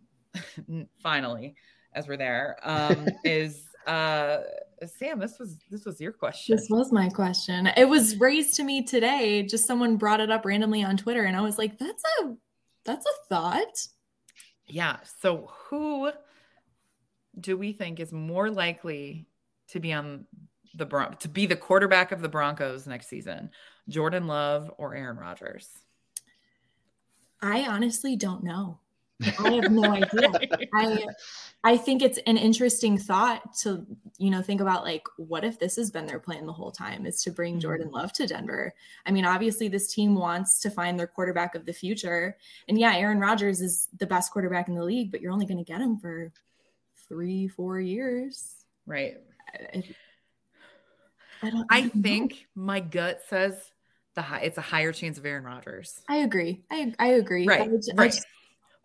finally, as we're there, um, is uh, Sam. This was this was your question. This was my question. It was raised to me today. Just someone brought it up randomly on Twitter, and I was like, "That's a that's a thought." Yeah. So, who do we think is more likely to be on the Bron- to be the quarterback of the Broncos next season? Jordan Love or Aaron Rodgers? I honestly don't know. I have no idea. I I think it's an interesting thought to you know think about like what if this has been their plan the whole time is to bring mm-hmm. Jordan Love to Denver. I mean, obviously this team wants to find their quarterback of the future. And yeah, Aaron Rodgers is the best quarterback in the league, but you're only going to get him for 3 4 years. Right. I, I don't I, think my gut says the high, it's a higher chance of Aaron Rodgers. I agree. I I agree. Right. I, right. Just,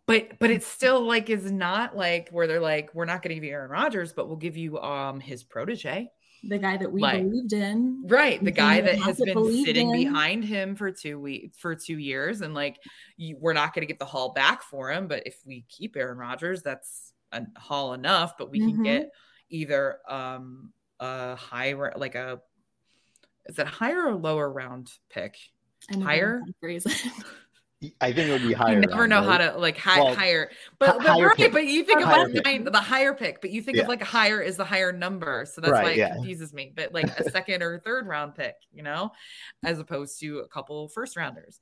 but but it's still like is not like where they're like we're not going to give you Aaron Rodgers, but we'll give you um his protege, the guy that we like, believed in, right? The guy that has been sitting in. behind him for two weeks for two years, and like you, we're not going to get the haul back for him, but if we keep Aaron Rodgers, that's a haul enough. But we mm-hmm. can get either um a high like a is it higher or lower round pick? Higher. I think it would be higher. You never know right? how to like high, well, higher, but, but higher right. Pick. But you think of like nine, the higher pick, but you think yeah. of like higher is the higher number, so that's right, why it yeah. confuses me. But like a second or third round pick, you know, as opposed to a couple first rounders,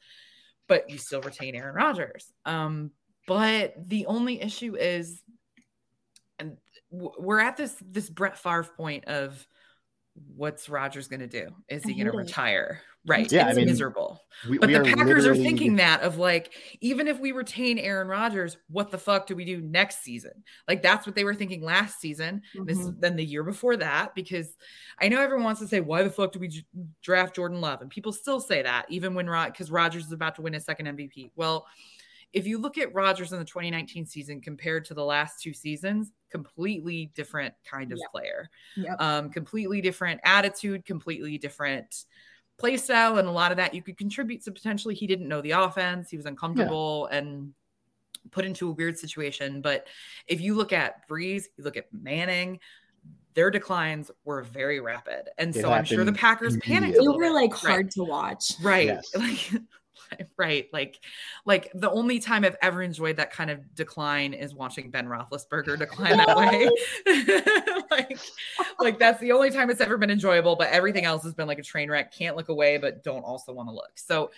but you still retain Aaron Rodgers. Um, but the only issue is, and we're at this this Brett Favre point of what's Rodgers going to do? Is he going to retire? Right. Yeah, it's I mean, miserable. We, But we the are Packers are thinking that of like, even if we retain Aaron Rodgers, what the fuck do we do next season? Like that's what they were thinking last season. This Mhm. then the year before that, because I know everyone wants to say, why the fuck do we draft Jordan Love? And people still say that, even when Rod because Rodgers is about to win his second MVP. Well, if you look at Rodgers in the 2019 season compared to the last two seasons, completely different kind of Yep. player Yep. um, completely different attitude, completely different play style, and a lot of that you could contribute to potentially he didn't know the offense, he was uncomfortable and put into a weird situation. But if you look at Brees, you look at Manning, their declines were very rapid, and It so I'm sure the Packers panicked. a they were bit. like Right hard to watch. right Yes. like right? Like like the only time i've ever enjoyed that kind of decline is watching ben roethlisberger decline that way. Like like that's the only time it's ever been enjoyable but everything else has been like a train wreck. Can't look away but don't also want to look. So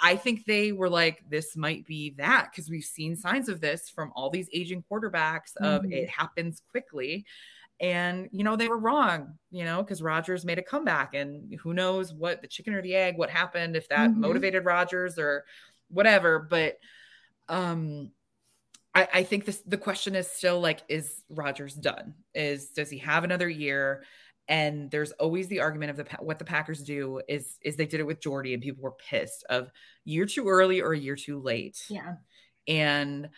I think they were like, this might be that because we've seen signs of this from all these aging quarterbacks of Mhm. it happens quickly. And you know, they were wrong, you know, because Rodgers made a comeback and who knows what the chicken or the egg, what happened, if that Mhm. motivated Rodgers or whatever. But um I, I think this the question is still like, is Rodgers done? Is does he have another year? And there's always the argument of the what the Packers do is is they did it with Jordy and people were pissed of year too early or a year too late. Yeah. And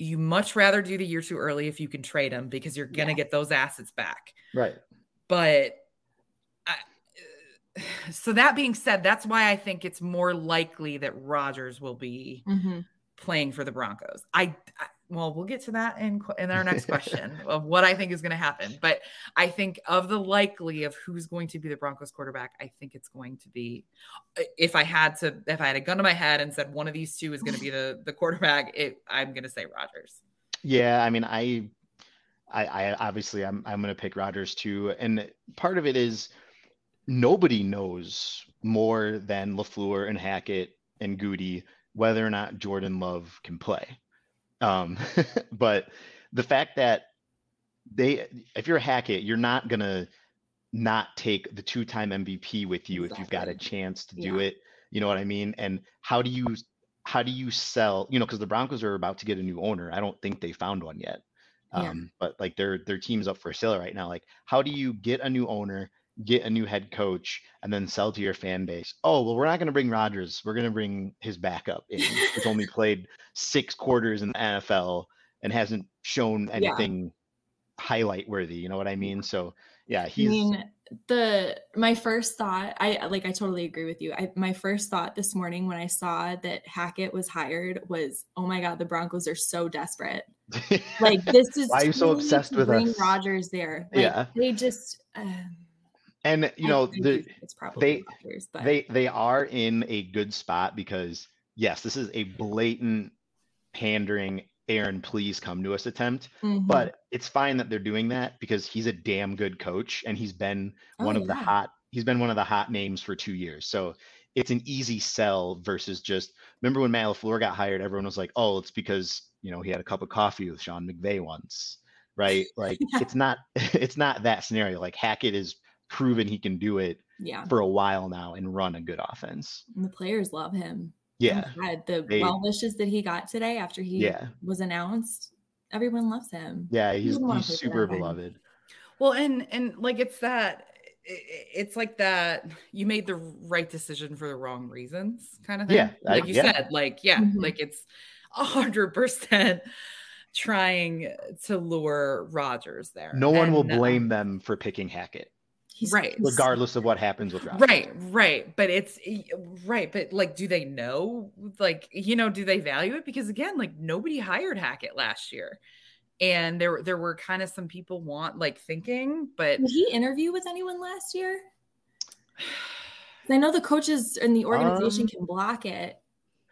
you much rather do the year too early if you can trade them because you're gonna Yeah. get those assets back. Right. But I, so that being said, that's why I think it's more likely that Rodgers will be Mhm. playing for the Broncos. I, I well, we'll get to that in in our next question of what I think is going to happen. But I think of the likely of who's going to be the Broncos quarterback, I think it's going to be uh, if I had to if I had a gun to my head and said one of these two is going to be the the quarterback, it I'm going to say Rodgers. Yeah, I mean, I, I, I obviously I'm I'm gonna pick Rodgers too, and part of it is nobody knows more than Lafleur and Hackett and Gute whether or not Jordan Love can play. Um, but the fact that they, if you're a Hackett, you're not gonna not take the two-time MVP with you if you've got a chance to do it. You know what I mean? And how do you how do you sell? You know, because the Broncos are about to get a new owner. I don't think they found one yet. Yeah. Um, but like their their team's up for sale right now. Like, how do you get a new owner, get a new head coach, and then sell to your fan base? Oh, well, we're not going to bring Rodgers. We're going to bring his backup in. Who's only played six quarters in the NFL and hasn't shown Yeah. anything highlight worthy. You know what I mean? So yeah, he's. I mean, the my first thought, I like I totally agree with you. I my first thought this morning when I saw that Hackett was hired was, oh my god, the Broncos are so desperate. Like this is Why are you so obsessed with bring us? Rodgers there. Like, Yeah. they just. Um, and you I know the it's- probably but they they are in a good spot because yes, this is a blatant pandering Aaron, please come to us attempt. Mhm. But it's fine that they're doing that because he's a damn good coach and he's been Oh, one of the hot he's been one of the hot names for two years. So it's an easy sell versus just remember when Matt LaFleur got hired, everyone was like, Oh, it's because you know he had a cup of coffee with Sean McVay once. Right. Like Yeah. it's not it's not that scenario. Like Hackett is proven he can do it yeah, for a while now and run a good offense. and the players love him. Yeah. God, the They- well wishes that he got today after he Yeah. was announced, everyone loves him. Yeah, he's, he's super them? beloved. Well, and and like it's that i- i- it's like that you made the right decision for the wrong reasons kind of thing. Yeah, I- like you yeah. said, like yeah, Mhm. like it's a hundred percent trying to lure Rodgers there. No one will And, uh, blame them for picking Hackett, He's Right. regardless of what happens with Rodgers. Right, right. But it's right. But like, do they know? Like, you know, do they value it? Because again, like nobody hired Hackett last year. And there there were kind of some people want like thinking, but Did he interview with anyone last year? I know the coaches and the organization Um, can block it.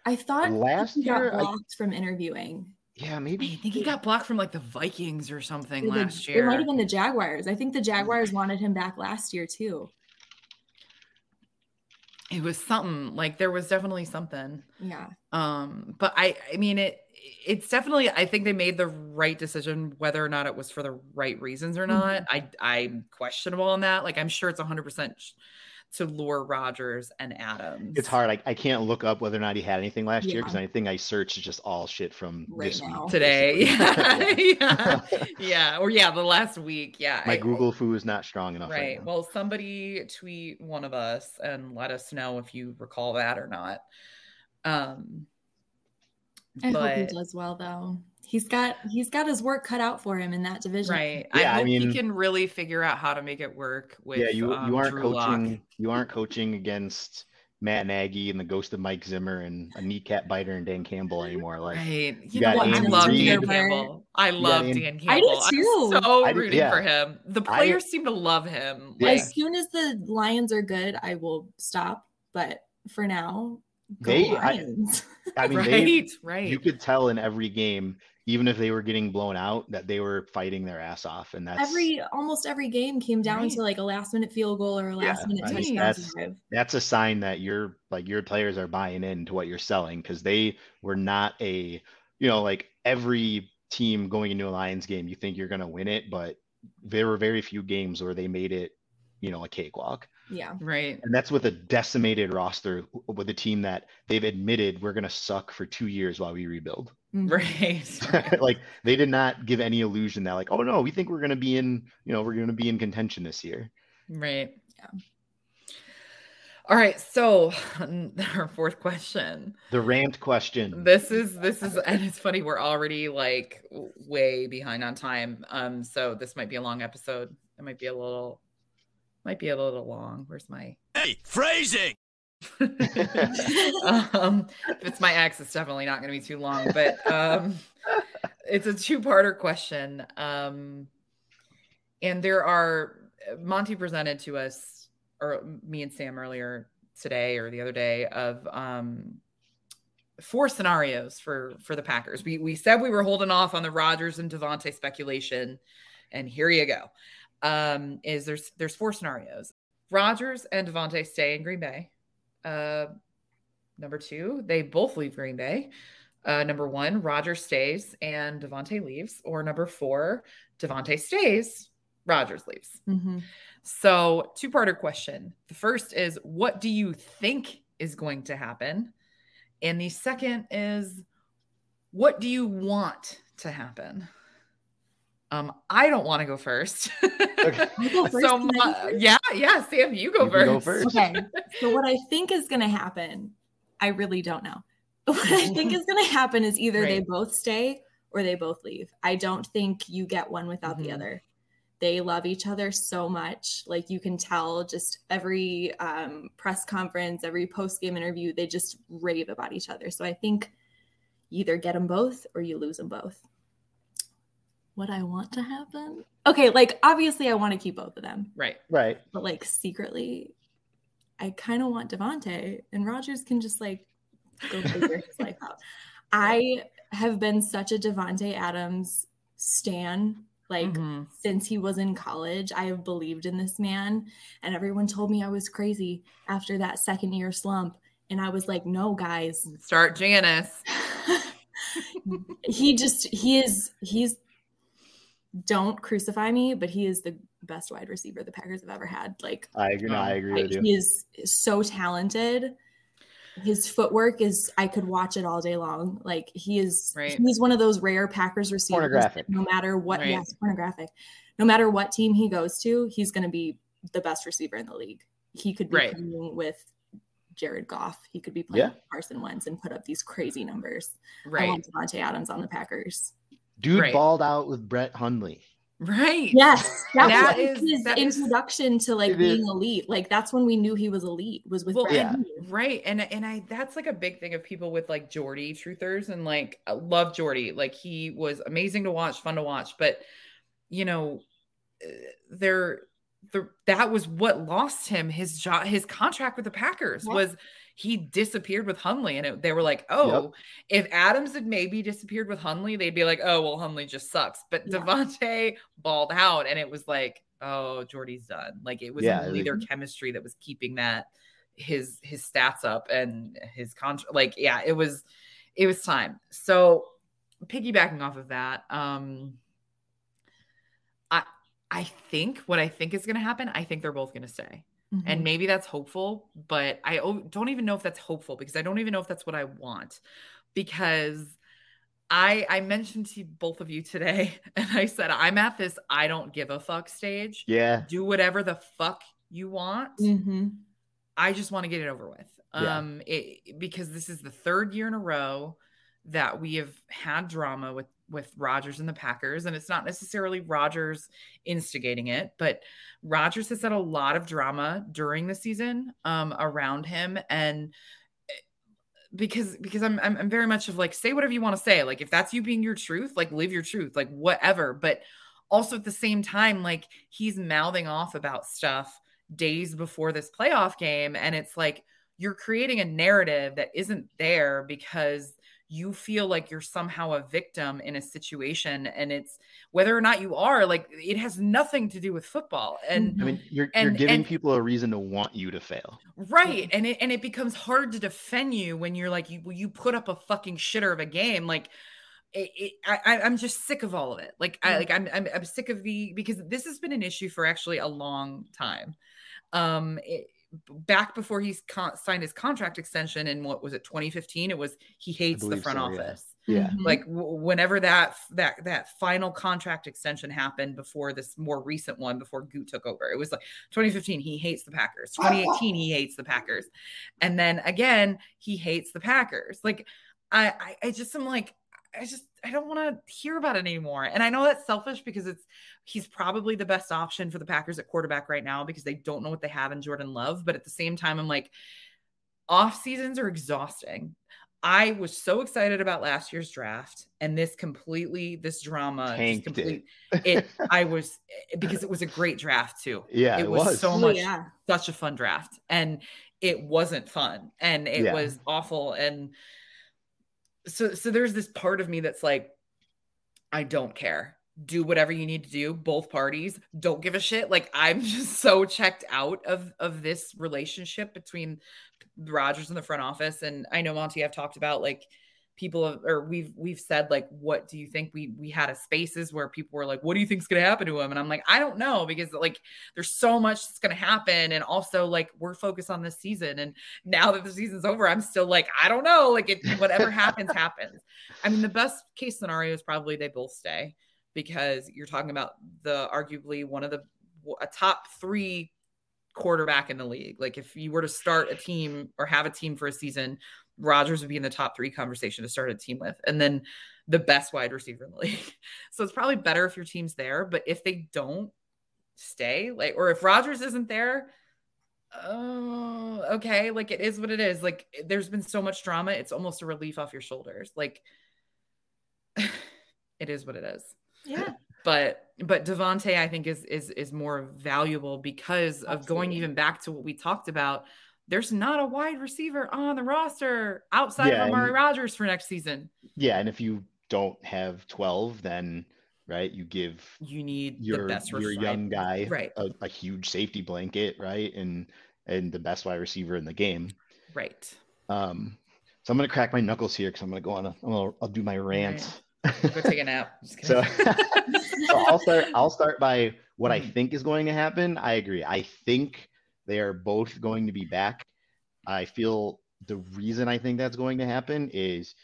I thought Last he got year, I- blocked from interviewing. Yeah, maybe. I think he got blocked from like the Vikings or something the- last year. It might have been the Jaguars. I think the Jaguars wanted him back last year too. it was something like there was definitely something. Yeah. Um, but I I mean it it's definitely I think they made the right decision whether or not it was for the right reasons or not. Mm-hmm. I I'm questionable on that. Like I'm sure it's 100% to lure Rodgers and Adams. It's hard. I, I can't look up whether or not he had anything last year because anything I search is just all shit from Right this now. week. today. Yeah. yeah. yeah. Or yeah, the last week. Yeah. My I- Google foo is not strong enough. Right. Right. Well, somebody tweet one of us and let us know if you recall that or not. Um I hope he but does well though. He's got he's got his work cut out for him in that division. right. Yeah, I I mean- he can really figure out how to make it work with yeah, you um, you aren't Drew Lock. coaching. You aren't coaching against Matt Nagy and the ghost of Mike Zimmer and a kneecap biter and Dan Campbell anymore. Like Right. You, you know got? I love Reid. Dan Campbell. I love Andy- Dan I Campbell. do too. I'm so I do- rooting yeah. for him. The I- players seem to love him. Yeah. Like, As soon as the Lions are good, I will stop. But for now, go They- I- Lions. I mean, right, they right. you could tell in every game, even if they were getting blown out, that they were fighting their ass off, and that's every almost every game came down Right. to like a last minute field goal or a Yeah, last minute I touchdown that's- that's a sign that your like your players are buying into what you're selling because they were not a you know like every team going into a Lions game, you think you're going to win it, but there were very few games where they made it, you know, a cakewalk. Yeah. right. And that's with a decimated roster with a team that they've admitted we're going to suck for two years while we rebuild. Mhm. Right. like they did not give any illusion that like, oh no, we think we're going to be in, you know, we're going to be in contention this year. Right. Yeah. All right. So our fourth question. The rant question. This is this is and it's funny, we're already like way behind on time. Um, so this might be a long episode. It might be a little might be a little long. Where's my Hey, phrasing. um, if it's my ex, it's definitely not going to be too long, but um, it's a two-parter question. Um, and there are Monty presented to us, or me and Sam earlier today or the other day, of um, four scenarios for for the Packers. We we said we were holding off on the Rodgers and Davante speculation, and here you go. Um, is there's there's four scenarios. Rodgers and Davante stay in Green Bay. Uh, number two, they both leave Green Bay. Uh, number one, Roger stays and Davante leaves. Or number four, Davante stays, Rodgers leaves. Mhm. So, two parter question. The first is, what do you think is going to happen? And the second is, what do you want to happen? Um, I don't want to go first. Okay. Go first so, and my- yeah, yeah, Sam, you go You first. go first. Okay. So what I think is going to happen, I really don't know. What I think is going to happen is either they both stay or they both leave. I don't think you get one without the Mhm. other. They love each other so much. Like you can tell just every um, press conference, every post game interview, they just rave about each other. So I think either get them both or you lose them both. What I want to happen? Okay, like obviously I want to keep both of them Right. Right. but like secretly, I kind of want Davante, and Rodgers can just like go figure his life out. I have been such a Davante Adams stan, like Mhm. since he was in college. I have believed in this man, and everyone told me I was crazy after that second year slump, and I was like, no, guys, Start Janis. he just he is he's don't crucify me, but he is the best wide receiver the Packers have ever had. Like I agree. No, I agree with you. he is so talented. His footwork is I could watch it all day long. Like he is Right. he's one of those rare Packers receivers. Pornographic. No matter what Right. yes, pornographic. No matter what team he goes to, he's gonna be the best receiver in the league. He could be Right. playing with Jared Goff. He could be playing Yeah. with Carson Wentz and put up these crazy numbers. I Right. want Davante Adams on the Packers. Dude Right. balled out with Brett Hundley. Right. Yes, that, That was is- his that is- introduction to like It is. being elite. Like that's when we knew he was elite. Was with Well, Brett yeah. Right. And and I that's like a big thing of people with like Jordy truthers and like I love Jordy. Like he was amazing to watch, fun to watch, but you know, uh, there the that was what lost him his job his contract with the Packers Yeah. was he disappeared with Hundley and it, they were like, "Oh, if Adams had maybe disappeared with Hundley, they'd be like, "Oh, well Hundley just sucks." But Yeah. Davante balled out and it was like, "Oh, Jordy's done." Like it was Yeah, like- their chemistry that was keeping that his his stats up and his contract. Like, yeah, it was it was time. So piggybacking off of that, um, I I think what I think is going to happen. I think they're both going to stay. Mm-hmm. And maybe that's hopeful, but I don't even know if that's hopeful because I don't even know if that's what I want. Because I I mentioned to both of you today, and I said I'm at this I don't give a fuck stage. Yeah. Do whatever the fuck you want. Mm-hmm. I just want to get it over with. Yeah. Um, it, because this is the third year in a row that we have had drama with with Rodgers and the Packers, and it's not necessarily Rodgers instigating it, but Rodgers has had a lot of drama during the season um, around him, and eh, because because I'm, I'm I'm very much of like say whatever you want to say, like if that's you being your truth, like live your truth, like whatever, but also at the same time, like he's mouthing off about stuff days before this playoff game, and it's like you're creating a narrative that isn't there because you feel like you're somehow a victim in a situation and it's whether or not you are like it has nothing to do with football and i mean you're, and, you're giving and, people a reason to want you to fail right and it and it becomes hard to defend you when you're like you you put up a fucking shitter of a game like it, it, I, I'm just sick of all of it. Like, I like I'm, I'm I'm sick of the because this has been an issue for actually a long time. Um, it, back before he con- signed his contract extension in what was it 2015 it was he hates the front so, office. Yeah, yeah. Mm-hmm. like w- whenever that that that final contract extension happened before this more recent one before Gute took over it was like 2015 he hates the Packers. 2018 he hates the Packers. And then again he hates the Packers. Like I I, I just am like I just I don't want to hear about it anymore. And I know that's selfish because it's he's probably the best option for the Packers at quarterback right now because they don't know what they have in Jordan Love. But at the same time, I'm like, off seasons are exhausting. I was so excited about last year's draft and this completely this drama Tanked complete, it. it. I was eh, because it was a great draft too. Yeah, it, it was, was, so Oh, much yeah. such a fun draft and it wasn't fun and it Yeah. was awful and so so there's this part of me that's like I don't care. Do whatever you need to do. Both parties don't give a shit. Like I'm just so checked out of of this relationship between Rodgers and the front office. And I know Monty, I've talked about like people have, or we've we've said like, what do you think? We we had a spaces where people were like, what do you think's gonna happen to him? And I'm like, I don't know because like there's so much that's gonna happen, and also like we're focused on this season. And now that the season's over, I'm still like, I don't know. Like it, whatever happens, happens. I mean, the best case scenario is probably they both stay because you're talking about the arguably one of the a top three quarterback in the league. Like if you were to start a team or have a team for a season, Rodgers would be in the top three conversation to start a team with, and then the best wide receiver in the league. So it's probably better if your team's there. But if they don't stay, like, or if Rodgers isn't there, oh, okay, like it is what it is. Like there's been so much drama, it's almost a relief off your shoulders. Like it is what it is. Yeah. But but Davante, I think is is is more valuable because of going even back to what we talked about. There's not a wide receiver on the roster outside Yeah, of Amari Rodgers for next season. yeah and if you don't have 12 then right you give You need the your best your receiver. young guy Right. a, a huge safety blanket right and and the best wide receiver in the game Right. um so i'm gonna crack my knuckles here because i'm gonna go on a, I'm gonna, i'll do my rant Go take a nap. So, so i'll start i'll start by what i Mhm. think is going to happen i agree i think they are both going to be back. I feel the reason i think that's going to happen is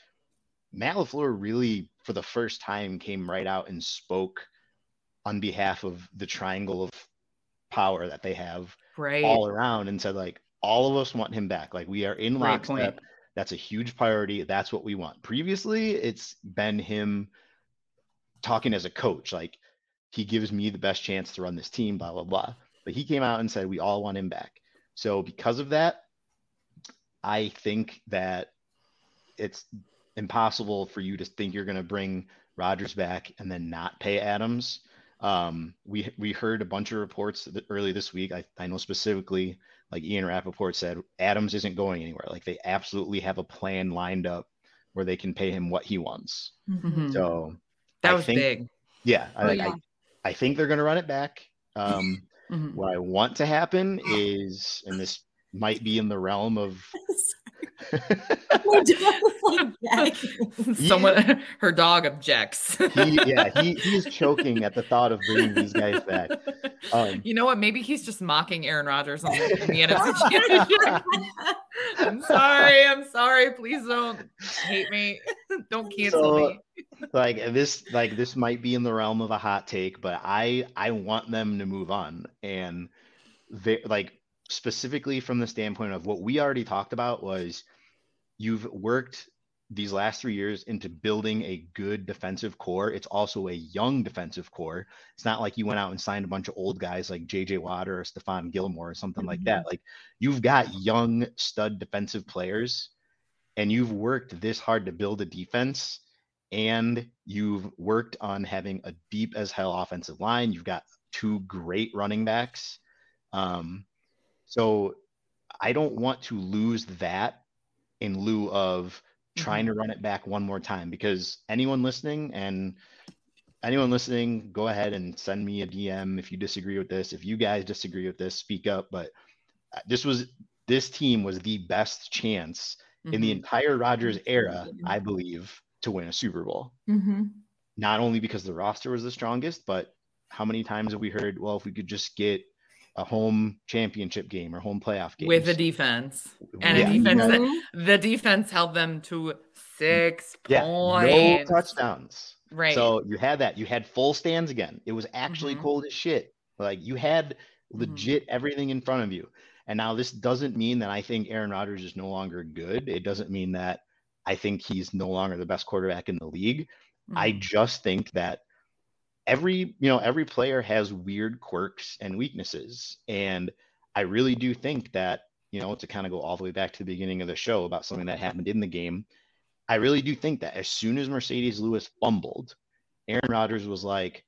matt LaFleur really for the first time came right out and spoke on behalf of the triangle of power that they have right. all around and said like all of us want him back. Like we are in Great point. lockstep that's a huge priority. That's what we want. Previously it's been him talking as a coach. Like he gives me the best chance to run this team blah blah blah but he came out and said we all want him back so because of that i think that it's impossible for you to think you're going to bring Rodgers back and then not pay Adams. Um, we we heard a bunch of reports that early this week. I, I know specifically, like Ian Rapoport said, Adams isn't going anywhere. Like they absolutely have a plan lined up where they can pay him what he wants. Mhm. So that I was think- big. yeah, I, Oh, yeah. I, I think they're going to run it back. Um, Mhm. what I want to happen is, and this might be in the realm of Someone, her dog objects. he, yeah, he, he's choking at the thought of bringing these guys back. Um, you know what? Maybe he's just mocking Aaron Rodgers on the, the NFC I'm sorry. I'm sorry. Please don't hate me. Don't cancel so, me. like this, like this might be in the realm of a hot take, but I I want them to move on and they like specifically from the standpoint of what we already talked about was you've worked these last three years into building a good defensive core. It's also a young defensive core. It's not like you went out and signed a bunch of old guys like JJ Watt or Stephon Gilmore or something mm-hmm. like that. Like you've got young stud defensive players and you've worked this hard to build a defense and you've worked on having a deep as hell offensive line. You've got two great running backs. Um, so I don't want to lose that in lieu of trying mm-hmm. to run it back one more time because anyone listening and anyone listening, go ahead and send me a DM if you disagree with this. If you guys disagree with this, speak up. But uh, this was this team was the best chance mm-hmm. in the mm-hmm. entire Rodgers era, I believe, to win a Super Bowl. Mm-hmm. Not only because the roster was the strongest, but how many times have we heard, well, if we could just get a home championship game or home playoff game with the defense and yeah. a defense that the defense held them to six yeah, points. No touchdowns. Right. So you had that. You had full stands again. It was actually mm-hmm. cold as shit. Like you had legit mm-hmm. everything in front of you. And now this doesn't mean that I think Aaron Rodgers is no longer good. It doesn't mean that I think he's no longer the best quarterback in the league. I mm-hmm. just think that every you know every player has weird quirks and weaknesses and i really do think that you know to kind of go all the way back to the beginning of the show about something that happened in the game i really do think that as soon as marcedes lewis fumbled aaron rodgers was like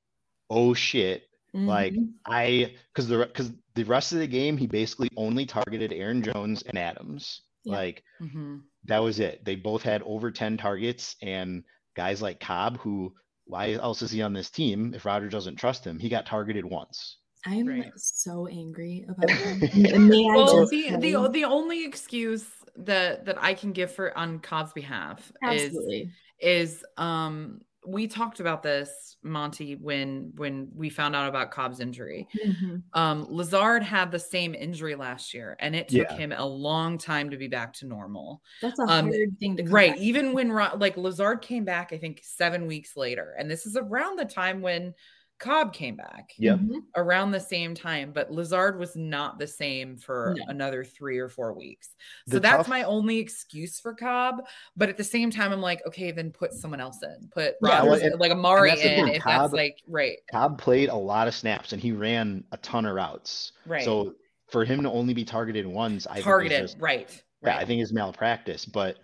oh shit mm-hmm. like i because the because the rest of the game he basically only targeted aaron jones and adams yeah. like mm-hmm. that was it they both had over 10 targets and guys like cobb who why else is he on this team if Roger doesn't trust him? He got targeted once. I'm right. so angry about him. well, the, the the only excuse that that I can give for on Cobb's behalf Absolutely. is is um we talked about this, Monty, when when we found out about Cobb's injury. Mm-hmm. Um, Lazard had the same injury last year, and it took yeah. him a long time to be back to normal. That's a um, hard thing to right. Even when like Lazard came back, I think seven weeks later, and this is around the time when Cobb came back yeah. Mm-hmm. around the same time, but Lazard was not the same for no. another three or four weeks. So the that's tough... my only excuse for Cobb. But at the same time, I'm like, okay, then put someone else in. Put yeah, well, and, like Amari in if Cobb, that's like right. Cobb played a lot of snaps and he ran a ton of routes. Right. So for him to only be targeted once, I targeted, just, right. Yeah, right. I think is malpractice. But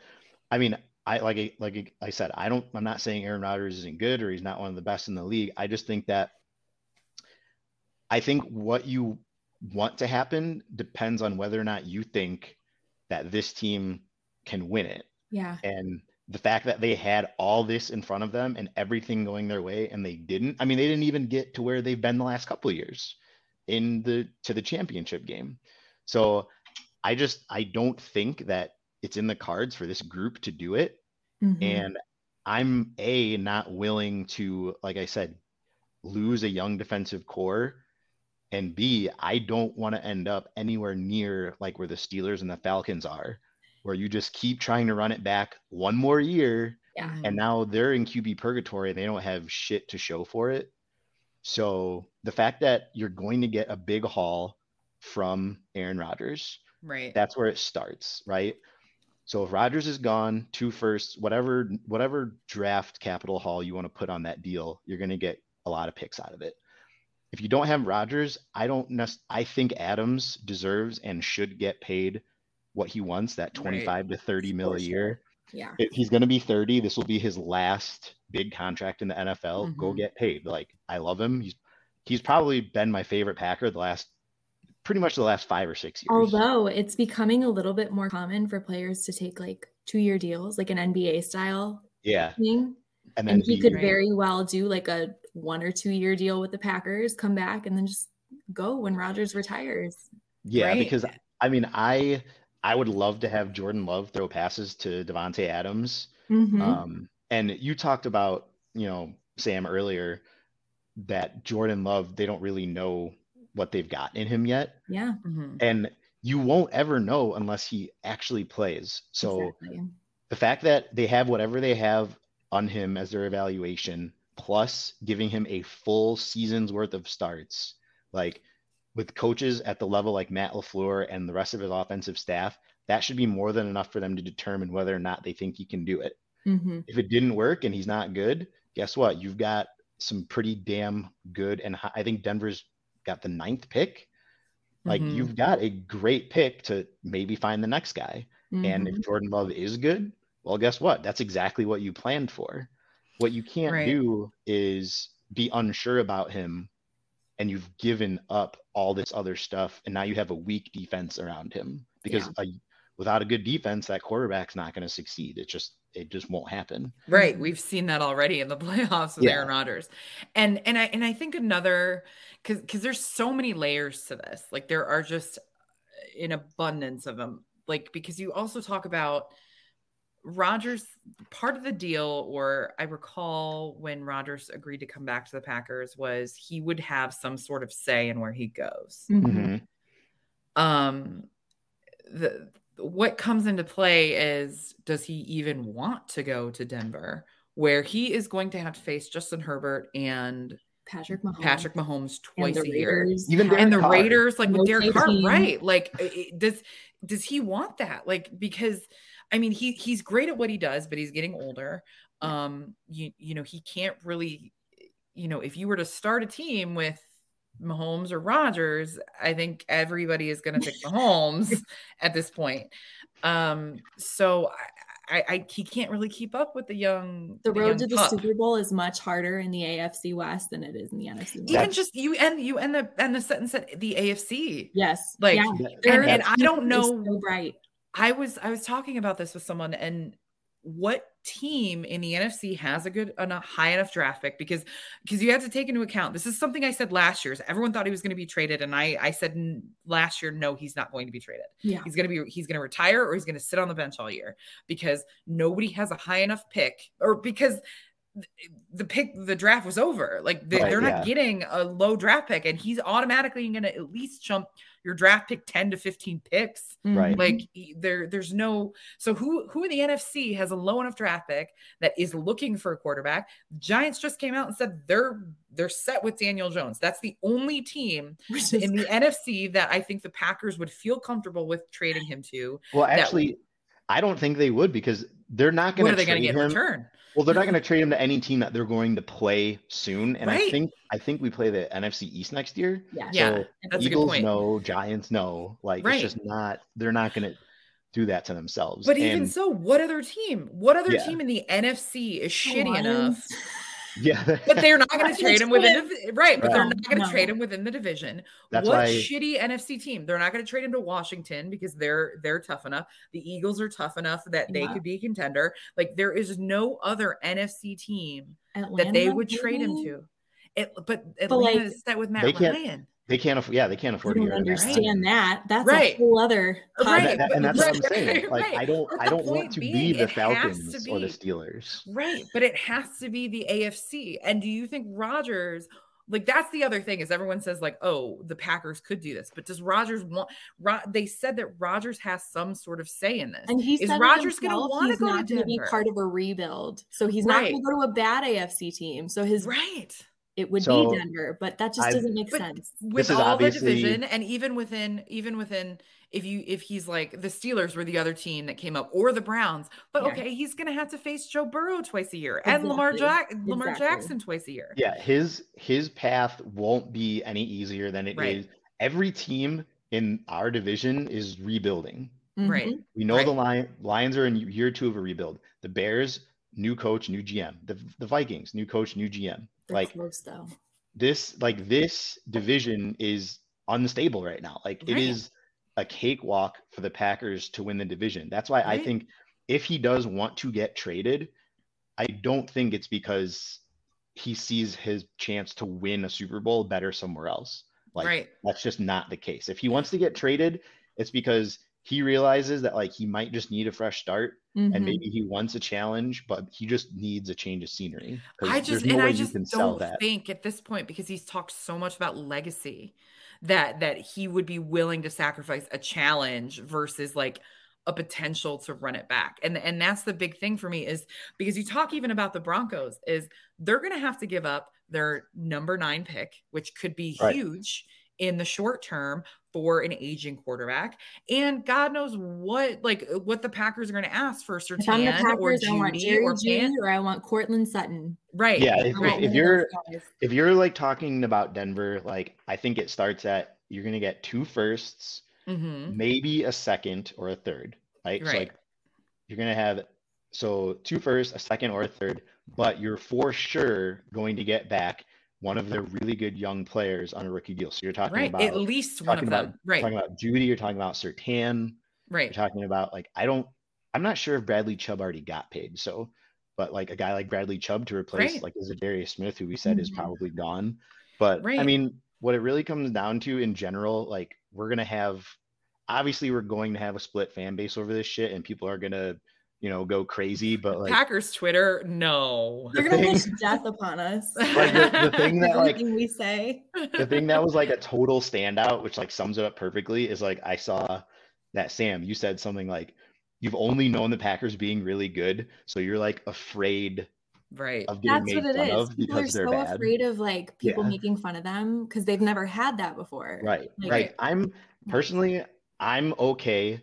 I mean, I like like I said, I don't. I'm not saying Aaron Rodgers isn't good or he's not one of the best in the league. I just think that I think what you want to happen depends on whether or not you think that this team can win it. Yeah. And the fact that they had all this in front of them and everything going their way and they didn't. I mean, they didn't even get to where they've been the last couple of years in the to the championship game. So I just I don't think that it's in the cards for this group to do it. Mm-hmm. And I'm a not willing to, like I said, lose a young defensive core. And B, I don't want to end up anywhere near like where the Steelers and the Falcons are, where you just keep trying to run it back one more year. Yeah. And now they're in QB purgatory and they don't have shit to show for it. So the fact that you're going to get a big haul from Aaron Rodgers, right? That's where it starts, right? So if Rodgers is gone, two firsts, whatever whatever draft capital haul you want to put on that deal, you're going to get a lot of picks out of it. If you don't have Rodgers, I don't nec- I think Adams deserves and should get paid what he wants, that 25 right. to 30 mil a year. Yeah. It, he's going to be 30. This will be his last big contract in the NFL. Mm-hmm. Go get paid. Like I love him. He's he's probably been my favorite Packer the last pretty much the last five or six years. Although it's becoming a little bit more common for players to take like two year deals, like an NBA style yeah. thing. And, and he could very well do like a one or two year deal with the Packers, come back and then just go when Rodgers retires. Yeah, right? because I mean, I I would love to have Jordan Love throw passes to Davante Adams. Mhm. Um, and you talked about, you know, Sam earlier that Jordan Love, they don't really know what they've got in him yet. yeah. Mhm. And you won't ever know unless he actually plays. So exactly. the fact that they have whatever they have on him as their evaluation, plus giving him a full season's worth of starts, like with coaches at the level like Matt LaFleur and the rest of his offensive staff, that should be more than enough for them to determine whether or not they think he can do it. Mhm. If it didn't work and he's not good, guess what? You've got some pretty damn good, and hi- I think Denver's got the ninth pick. Like Mhm. you've got a great pick to maybe find the next guy. And Mhm. if Jordan Love is good, well, guess what? That's exactly what you planned for. What you can't Right. do is be unsure about him and you've given up all this other stuff and now you have a weak defense around him because a, without a good defense that quarterback's not going to succeed It's just it just won't happen Right. We've seen that already in the playoffs with Yeah. Aaron Rodgers. And and I and I think another cuz cuz there's so many layers to this. Like there are just an abundance of them. Like because you also talk about Rodgers part of the deal or I recall when Rodgers agreed to come back to the Packers was he would have some sort of say in where he goes Mhm. Mhm. um the what comes into play is does he even want to go to Denver where he is going to have to face Justin Herbert and Patrick Mahomes. Patrick Mahomes twice a year. Even Derek and the Carr. Raiders like with No Derek Carr right like does does he want that? Like because I mean he he's great at what he does but he's getting older. Um you you know he can't really you know if you were to start a team with Mahomes or Rodgers, I think everybody is going to pick Mahomes at this point. Um, so I, I, I, he can't really keep up with the young. the road young to the pup. Super Bowl is much harder in the AFC West than it is in the NFC West. Even That's- just you and you and the and the sentence at the AFC. yes, Like, yeah, That- They're- and I don't know- So bright. I was I was talking about this with someone and what team in the NFC has a good enough high enough draft pick because because you have to take into account this is something I said last year. Everyone thought he was going to be traded, and I I said last year no, he's not going to be traded. Yeah, He's going to be he's going to retire or he's going to sit on the bench all year because nobody has a high enough pick or because the pick the draft was over. Like they, Right, they're yeah. not getting a low draft pick and he's automatically going to at least jump your draft pick 10 to 15 picks. Right. Mhm. Like there there's no so who who in the NFC has a low enough draft pick that is looking for a quarterback? Giants just came out and said they're they're set with Daniel Jones. That's the only team is- in the NFC that I think the Packers would feel comfortable with trading him to. well that- actually i don't think they would because they're not going What to are they going to trade get in return? Well, they're not going to trade him to any team that they're going to play soon, and I think I think we play the NFC East next year. yeah, Yeah, so that's a good Eagles point. no, Giants no. Like Right. it's just not. They're not going to do that to themselves. But even so, what other team? What other Yeah. team in the NFC is The shitty enough? Lions. yeah, But they're not going to trade him within the right. But they're not going to no. trade him within the division. That's what why- shitty NFC team? They're not going to trade him to Washington because they're they're tough enough. The Eagles are tough enough that they Yeah. could be a contender. Like there is no other NFC team Atlanta, that they would trade him to. It, but Atlanta like, is set with Matt they Ryan. They can't. Aff- yeah, they can't afford to don't get rid of Matt understand Ryan. that. That's Right. a whole other. Right, And, that- and that's what I'm saying. Like right. I don't, I don't want to being, be the it has to Falcons or the Steelers. Right, but it has to be the AFC. And do you think Rodgers like that's the other thing is everyone says like, "Oh, the Packers could do this." But does Rodgers want Ro- they said that Rodgers has some sort of say in this. And he Is said Rodgers gonna wanna go to not be part of a rebuild. So he's not going to go to a bad AFC team. So his right. It would So, be Denver, but that just I've- doesn't make sense. with is all the division and even within even within if you if he's like the Steelers were the other team that came up or the Browns, but Yeah. okay, he's gonna have to face Joe Burrow twice a year and Lamar Jack Exactly. Lamar Exactly. Jackson twice a year. Yeah, his his path won't be any easier than it is. Right. Every team in our division is rebuilding. Right. Mhm. We know Right. the Lion, Lions are in year two of a rebuild. The Bears, new coach, new GM. The the Vikings, new coach, new GM. They're like close though. this, like this division is unstable right now. Like it Right. is a cakewalk for the Packers to win the division. That's why I think if he does want to get traded, I don't think it's because he sees his chance to win a Super Bowl better somewhere else. Like right. that's just not the case. If he wants to get traded, it's because he realizes that like he might just need a fresh start Mhm. and maybe he wants a challenge, but he just needs a change of scenery I just no and I just can sell don't think at this point because he's talked so much about legacy that that he would be willing to sacrifice a challenge versus like a potential to run it back. And and that's the big thing for me is because you talk even about the Broncos is they're going to have to give up their number 9 pick which could be Right. huge in the short term for an aging quarterback and god knows what like what the packers are going to ask for If I'm the Sertan or Packers, I want Judy Jerry or Judy Pan. or I want Courtland Sutton. right Yeah, if, I if, want if one of you're if you're like talking about Denver, like I think it starts at you're gonna get two firsts, Mhm. maybe a second or a third, right? So like you're gonna have so two firsts, a second or a third, but you're for sure going to get back one of their really good young players on a rookie deal. So you're talking right about at least one of about them right talking about Jeudy, you're talking about Sutton, you're talking about like I don't I'm not sure if Bradley Chubb already got paid. So but like a guy like Bradley Chubb to replace Right. like Za'Darius Smith, who we said is Mhm. probably gone. But I mean, what it really comes down to in general, like we're gonna have obviously we're going to have a split fan base over this shit, and people are gonna, you know, go crazy. But like packers twitter no They're The gonna thing- wish death upon us. Like, the- the thing that, like- we say. the thing that was like a total standout, which like sums it up perfectly, is like I saw that Sam, you said something like you've only known the Packers being really good, so you're like afraid right of getting That's made what it fun is. of People are because they're so bad. afraid of like people Yeah. making fun of them because they've never had that before. Right. Like- right. I'm personally I'm okay.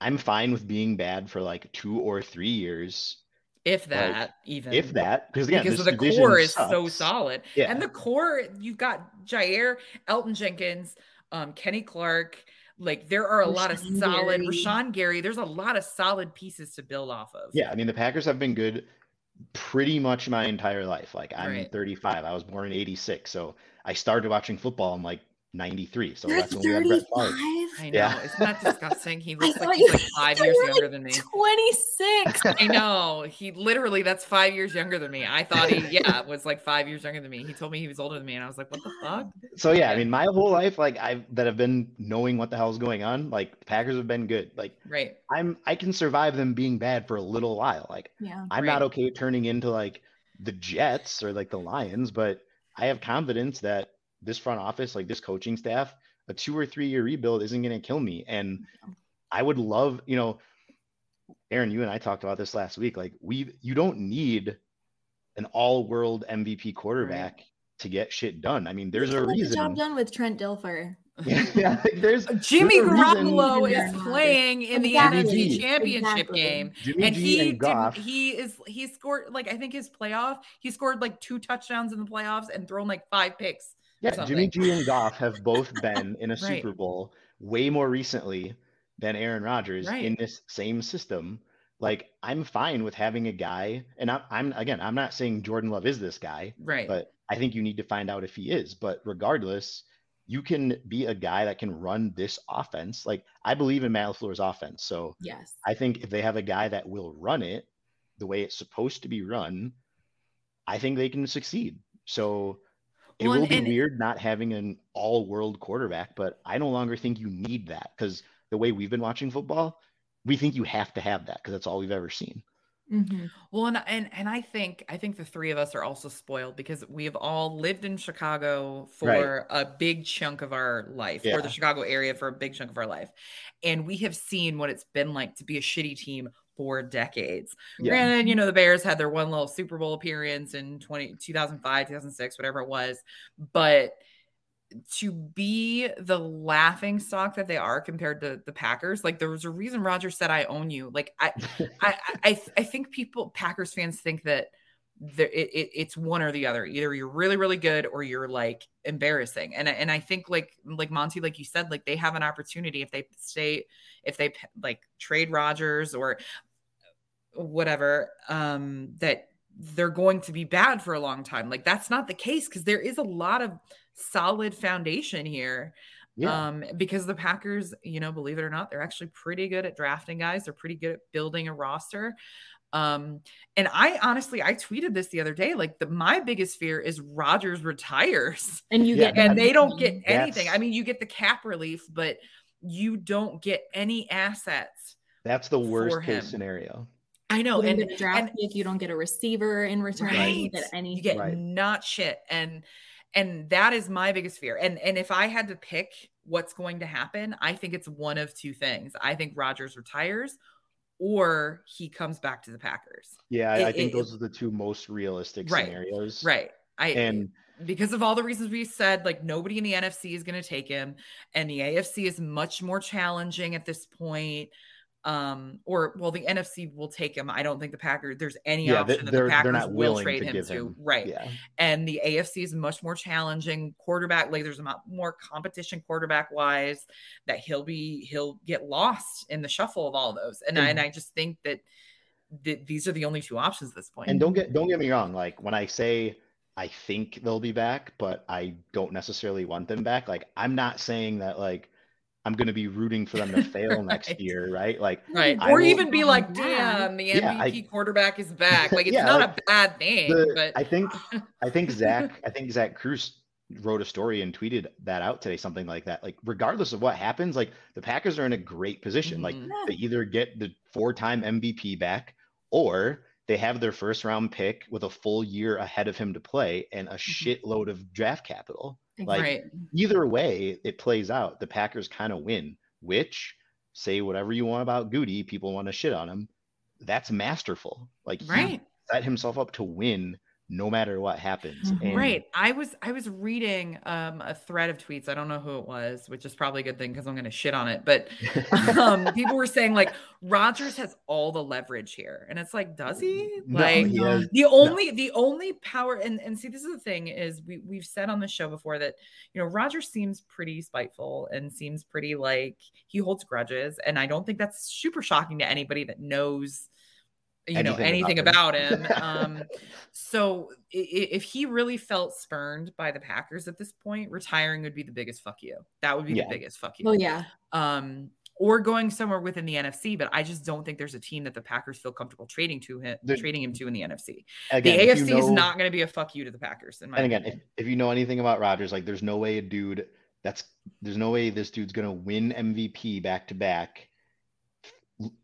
I'm fine with being bad for like two or three years, if that even if that. Because again, because the core is so solid Yeah. and the core you've got jaire elgton jenkins um kenny clark like there are a lot of solid Gary. rashan gary there's a lot of solid pieces to build off of Yeah, I mean the Packers have been good pretty much my entire life. Like I'm Right. 35. I was born in 86. So I started watching football in like 93. So You're that's when we had Brett 35. Favre. i know Yeah. isn't that disgusting he I looks like he's like five years you younger like, than me 26. I know. He literally, that's five years younger than me. I thought he, yeah, was like five years younger than me. He told me he was older than me. And I was like, what the fuck? So yeah, I mean my whole life, like I've that have been knowing what the hell's going on, like Packers have been good. Like Right. I'm I can survive them being bad for a little while. Like yeah. I'm not okay turning into like the Jets or like the Lions, but I have confidence that this front office, like this coaching staff, a two or three year rebuild isn't going to kill me. And I would love, you know, Aaron, you and I talked about this last week. Like we, you don't need an all world MVP quarterback to get shit done. I mean, there's a can the reason. job done with Trent Dilfer. yeah, like, there's Jimmy there's a Garoppolo is playing in the Exactly. NFC Championship Exactly. game. Jimmy And G he and did, he is he scored like I think his playoff he scored like two touchdowns in the playoffs and thrown like five picks. Yeah, Jimmy. G and Goff have both been in a Right. Super Bowl way more recently than Aaron Rodgers Right. in this same system. Like I'm fine with having a guy, and I'm, I'm again, I'm not saying Jordan Love is this guy, Right. but I think you need to find out if he is. But regardless, you can be a guy that can run this offense. Like I believe in Matt LaFleur's offense, so Yes. I think if they have a guy that will run it the way it's supposed to be run, I think they can succeed. So it Well, will be weird not having an all world quarterback, but I no longer think you need that because the way we've been watching football, we think you have to have that because that's all we've ever seen. hmm Well, and, and and I think I think the three of us are also spoiled because we have all lived in Chicago for a big chunk of our life, or the Chicago area for a big chunk of our life, and we have seen what it's been like to be a shitty team for decades. Yeah. Granted, you know the Bears had their one little Super Bowl appearance in 20, 2005, 2006, whatever it was, but to be the laughing stock that they are compared to the Packers, like there was a reason Roger said, "I own you." Like I, I, I, I think people, Packers fans, think that there, it, it, it's one or the other. Either you're really, really good, or you're like embarrassing. And and I think like like Monty, like you said, like they have an opportunity if they stay, if they like trade Rodgers or whatever, um, that they're going to be bad for a long time. Like that's not the case because there is a lot of solid foundation here. Yeah. Um, because the Packers, you know, believe it or not, they're actually pretty good at drafting guys. They're pretty good at building a roster. Um, and I honestly, I tweeted this the other day. Like the my biggest fear is Rodgers retires And you Yeah, get and they don't get anything. I mean, you get the cap relief, but you don't get any assets. That's the worst case scenario. I know, You and, get a draft and pick, you don't get a receiver in return, you right, don't get any. you get Right. not shit, and and that is my biggest fear. And and if I had to pick what's going to happen, I think it's one of two things. I think Rodgers retires, or he comes back to the Packers. Yeah, I, It- I think it- those are the two most realistic Right, scenarios. Right. I And because of all the reasons we said, like nobody in the NFC is going to take him, and the AFC is much more challenging at this point. Um, or well, the NFC will take him. I don't think the Packers. There's any yeah, option that the Packers will trade to him to. him. Right. Yeah. And the AFC is much more challenging quarterback. Like there's a lot more competition quarterback wise that he'll be he'll get lost in the shuffle of all those. And I, And- and I just think that th- these are the only two options at this point. And don't get don't get me wrong. Like when I say I think they'll be back, but I don't necessarily want them back. Like I'm not saying that like I'm going to be rooting for them to fail next Right. year, right? Like Right. I or even be like, damn, the Yeah, I- MVP quarterback is back. Like it's Yeah, not like, a bad thing, the- but I think I think Zach I think Zach Kruse wrote a story and tweeted that out today, something like that. Like regardless of what happens, like the Packers are in a great position. Like Mhm. they either get the four-time MVP back or they have their first round pick with a full year ahead of him to play and a shitload of draft capital. Like right. either way it plays out, the Packers kind of win, which say whatever you want about Goody, people want to shit on him. That's masterful. Like he Right. set himself up to win no matter what happens. Mhm. And Right. I was I was reading um a thread of tweets. I don't know who it was, which is probably a good thing because I'm gonna shit on it. But um people were saying like Rodgers has all the leverage here. And it's like, does he? No, Like he has- the only the only power and and see this is the thing is we we've said on the show before that you know Roger seems pretty spiteful and seems pretty like he holds grudges and I don't think that's super shocking to anybody that knows you know anything about him, um so i- i- if he really felt spurned by the Packers at this point retiring would be the biggest fuck you that would be Yeah. the biggest fuck you Oh yeah, um or going somewhere within the NFC, but I just don't think there's a team that the Packers feel comfortable trading to him, The- trading him to in the NFC. Again, the if you AFC is not going to be a fuck you to the Packers. In my And again, if, if you know anything about Rodgers, like there's no way a dude that's there's no way this dude's gonna win MVP back to back,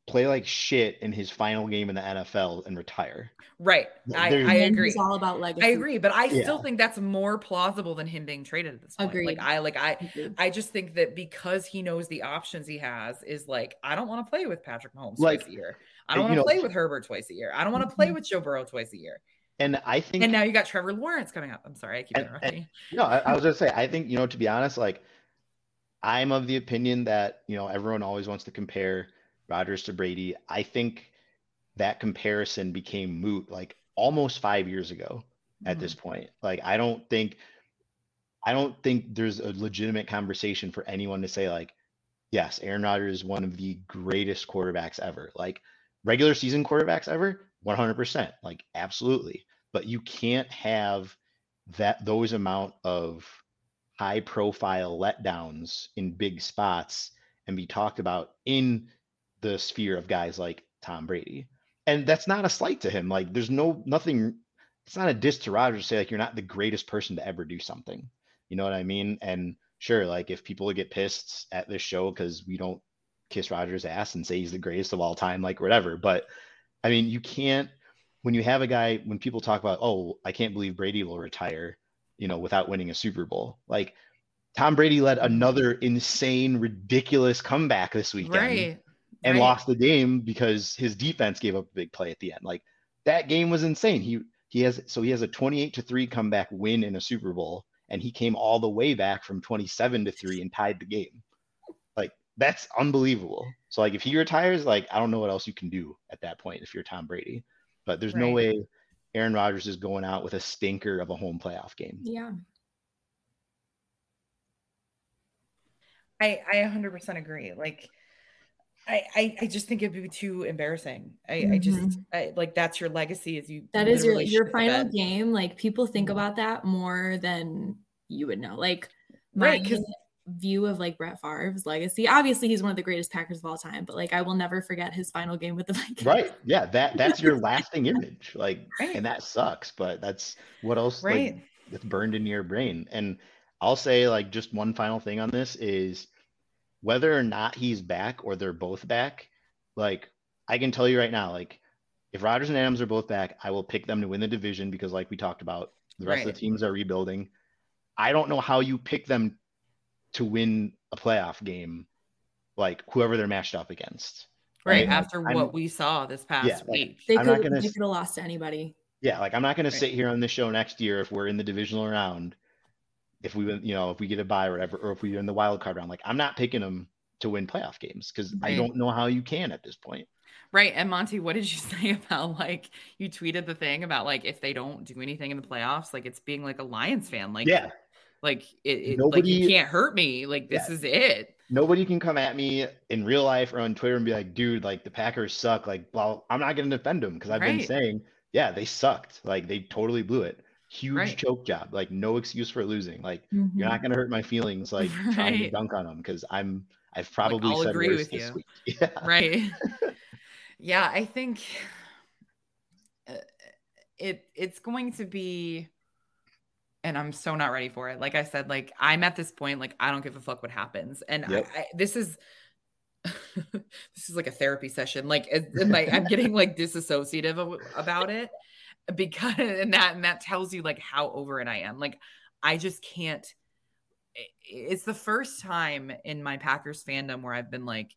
play like shit in his final game in the NFL and retire. right, I, I agree. It's all about legacy. I agree, but I still think that's more plausible than him being traded at this point. Agreed. Like I like I Agreed. I just think that because he knows the options he has is like I don't want to play with Patrick Mahomes Like, twice a year. I don't want to play with Herbert twice a year. I don't want to play Mhm. with Joe Burrow twice a year. And I think And now you got Trevor Lawrence coming up. I'm sorry, I keep And- interrupting. you. No, I, I was gonna say, I think, you know, to be honest, like I'm of the opinion that, you know, everyone always wants to compare Rodgers to Brady. I think that comparison became moot like almost five years ago at this mm-hmm. point. Like I don't think I don't think there's a legitimate conversation for anyone to say like, yes, Aaron Rodgers is one of the greatest quarterbacks ever. Like regular season quarterbacks ever, 100%. Like absolutely. But you can't have that those amount of high profile letdowns in big spots and be talked about in the sphere of guys like Tom Brady. And that's not a slight to him. Like there's no nothing it's not a diss to Rodgers to say like you're not the greatest person to ever do something. You know what I mean? And sure, like if people get pissed at this show because we don't kiss Rodgers' ass and say he's the greatest of all time, like whatever. But I mean, you can't when you have a guy when people talk about, oh, I can't believe Brady will retire, you know, without winning a Super Bowl. Like Tom Brady led another insane, ridiculous comeback this weekend Right. And right. lost the game because his defense gave up a big play at the end. Like that game was insane. He he has so he has a 28 to 3 comeback win in a Super Bowl and he came all the way back from 27 to 3 and tied the game. Like that's unbelievable. So like if he retires, like I don't know what else you can do at that point if you're Tom Brady. But there's no way Aaron Rodgers is going out with a stinker of a home playoff game. Yeah. I I 100% agree. Like I, I I just think it'd be too embarrassing. I, I just I, like that's your legacy is you Mm-hmm. That is your your final bed. game. Like people think Mhm. about that more than you would know. Like my Right, 'cause- view of like Brett Favre's legacy. Obviously, he's one of the greatest Packers of all time, but like I will never forget his final game with the Vikings. Right. Yeah, that that's your lasting image. Like Right. and that sucks, but that's what else Right. like it's burned into your brain. And I'll say like just one final thing on this is whether or not he's back or they're both back, like I can tell you right now, like if Rodgers and Adams are both back, I will pick them to win the division because, like we talked about, the rest Right. of the teams are rebuilding. I don't know how you pick them to win a playoff game, like whoever they're matched up against. Right. Like, After I'm- what we saw this past Yeah, like, week. They I'm could not gonna they s- could have lost to anybody. Yeah, like I'm not going to sit here on the show next year if we're in the divisional round, if we win, you know, if we get a buy or whatever, or if we're in the wild card round. Like I'm not picking them to win playoff games because I don't know how you can at this point. Right. And Monty, what did you say about like you tweeted the thing about like if they don't do anything in the playoffs, like it's being like a Lions fan. Like, yeah, like it, it like you can't hurt me. Like this Yeah. is it. nobody can come at me in real life or on Twitter and be like, dude, like the Packers suck. Like, well, I'm not going to defend them because I've been saying, yeah, they sucked. Like they totally blew it. Huge Right. choke job. Like no excuse for losing. Like Mhm. you're not going to hurt my feelings like trying to dunk on them because I'm I've probably I'll said agree with this you. week. Yeah. right yeah i think uh, it it's going to be and i'm so not ready for it like i said like i'm at this point like i don't give a fuck what happens and Yep. I, I, this is this is like a therapy session like might- i'm getting like disassociative about it because and that and that tells you like how over it i am like i just can't it's the first time in my packers fandom where i've been like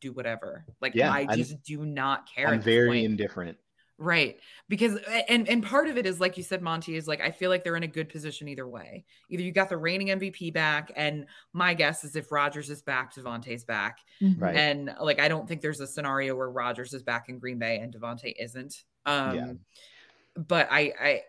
do whatever like Yeah, i I'm- just do not care I'm very point. indifferent. Right. Because and and part of it is like you said Monty is like I feel like they're in a good position either way. Either you got the reigning MVP back and my guess is if Rodgers is back, Davante's back. Mhm. Right. And like I don't think there's a scenario where Rodgers is back in Green Bay and Davante isn't. Um Yeah. But I I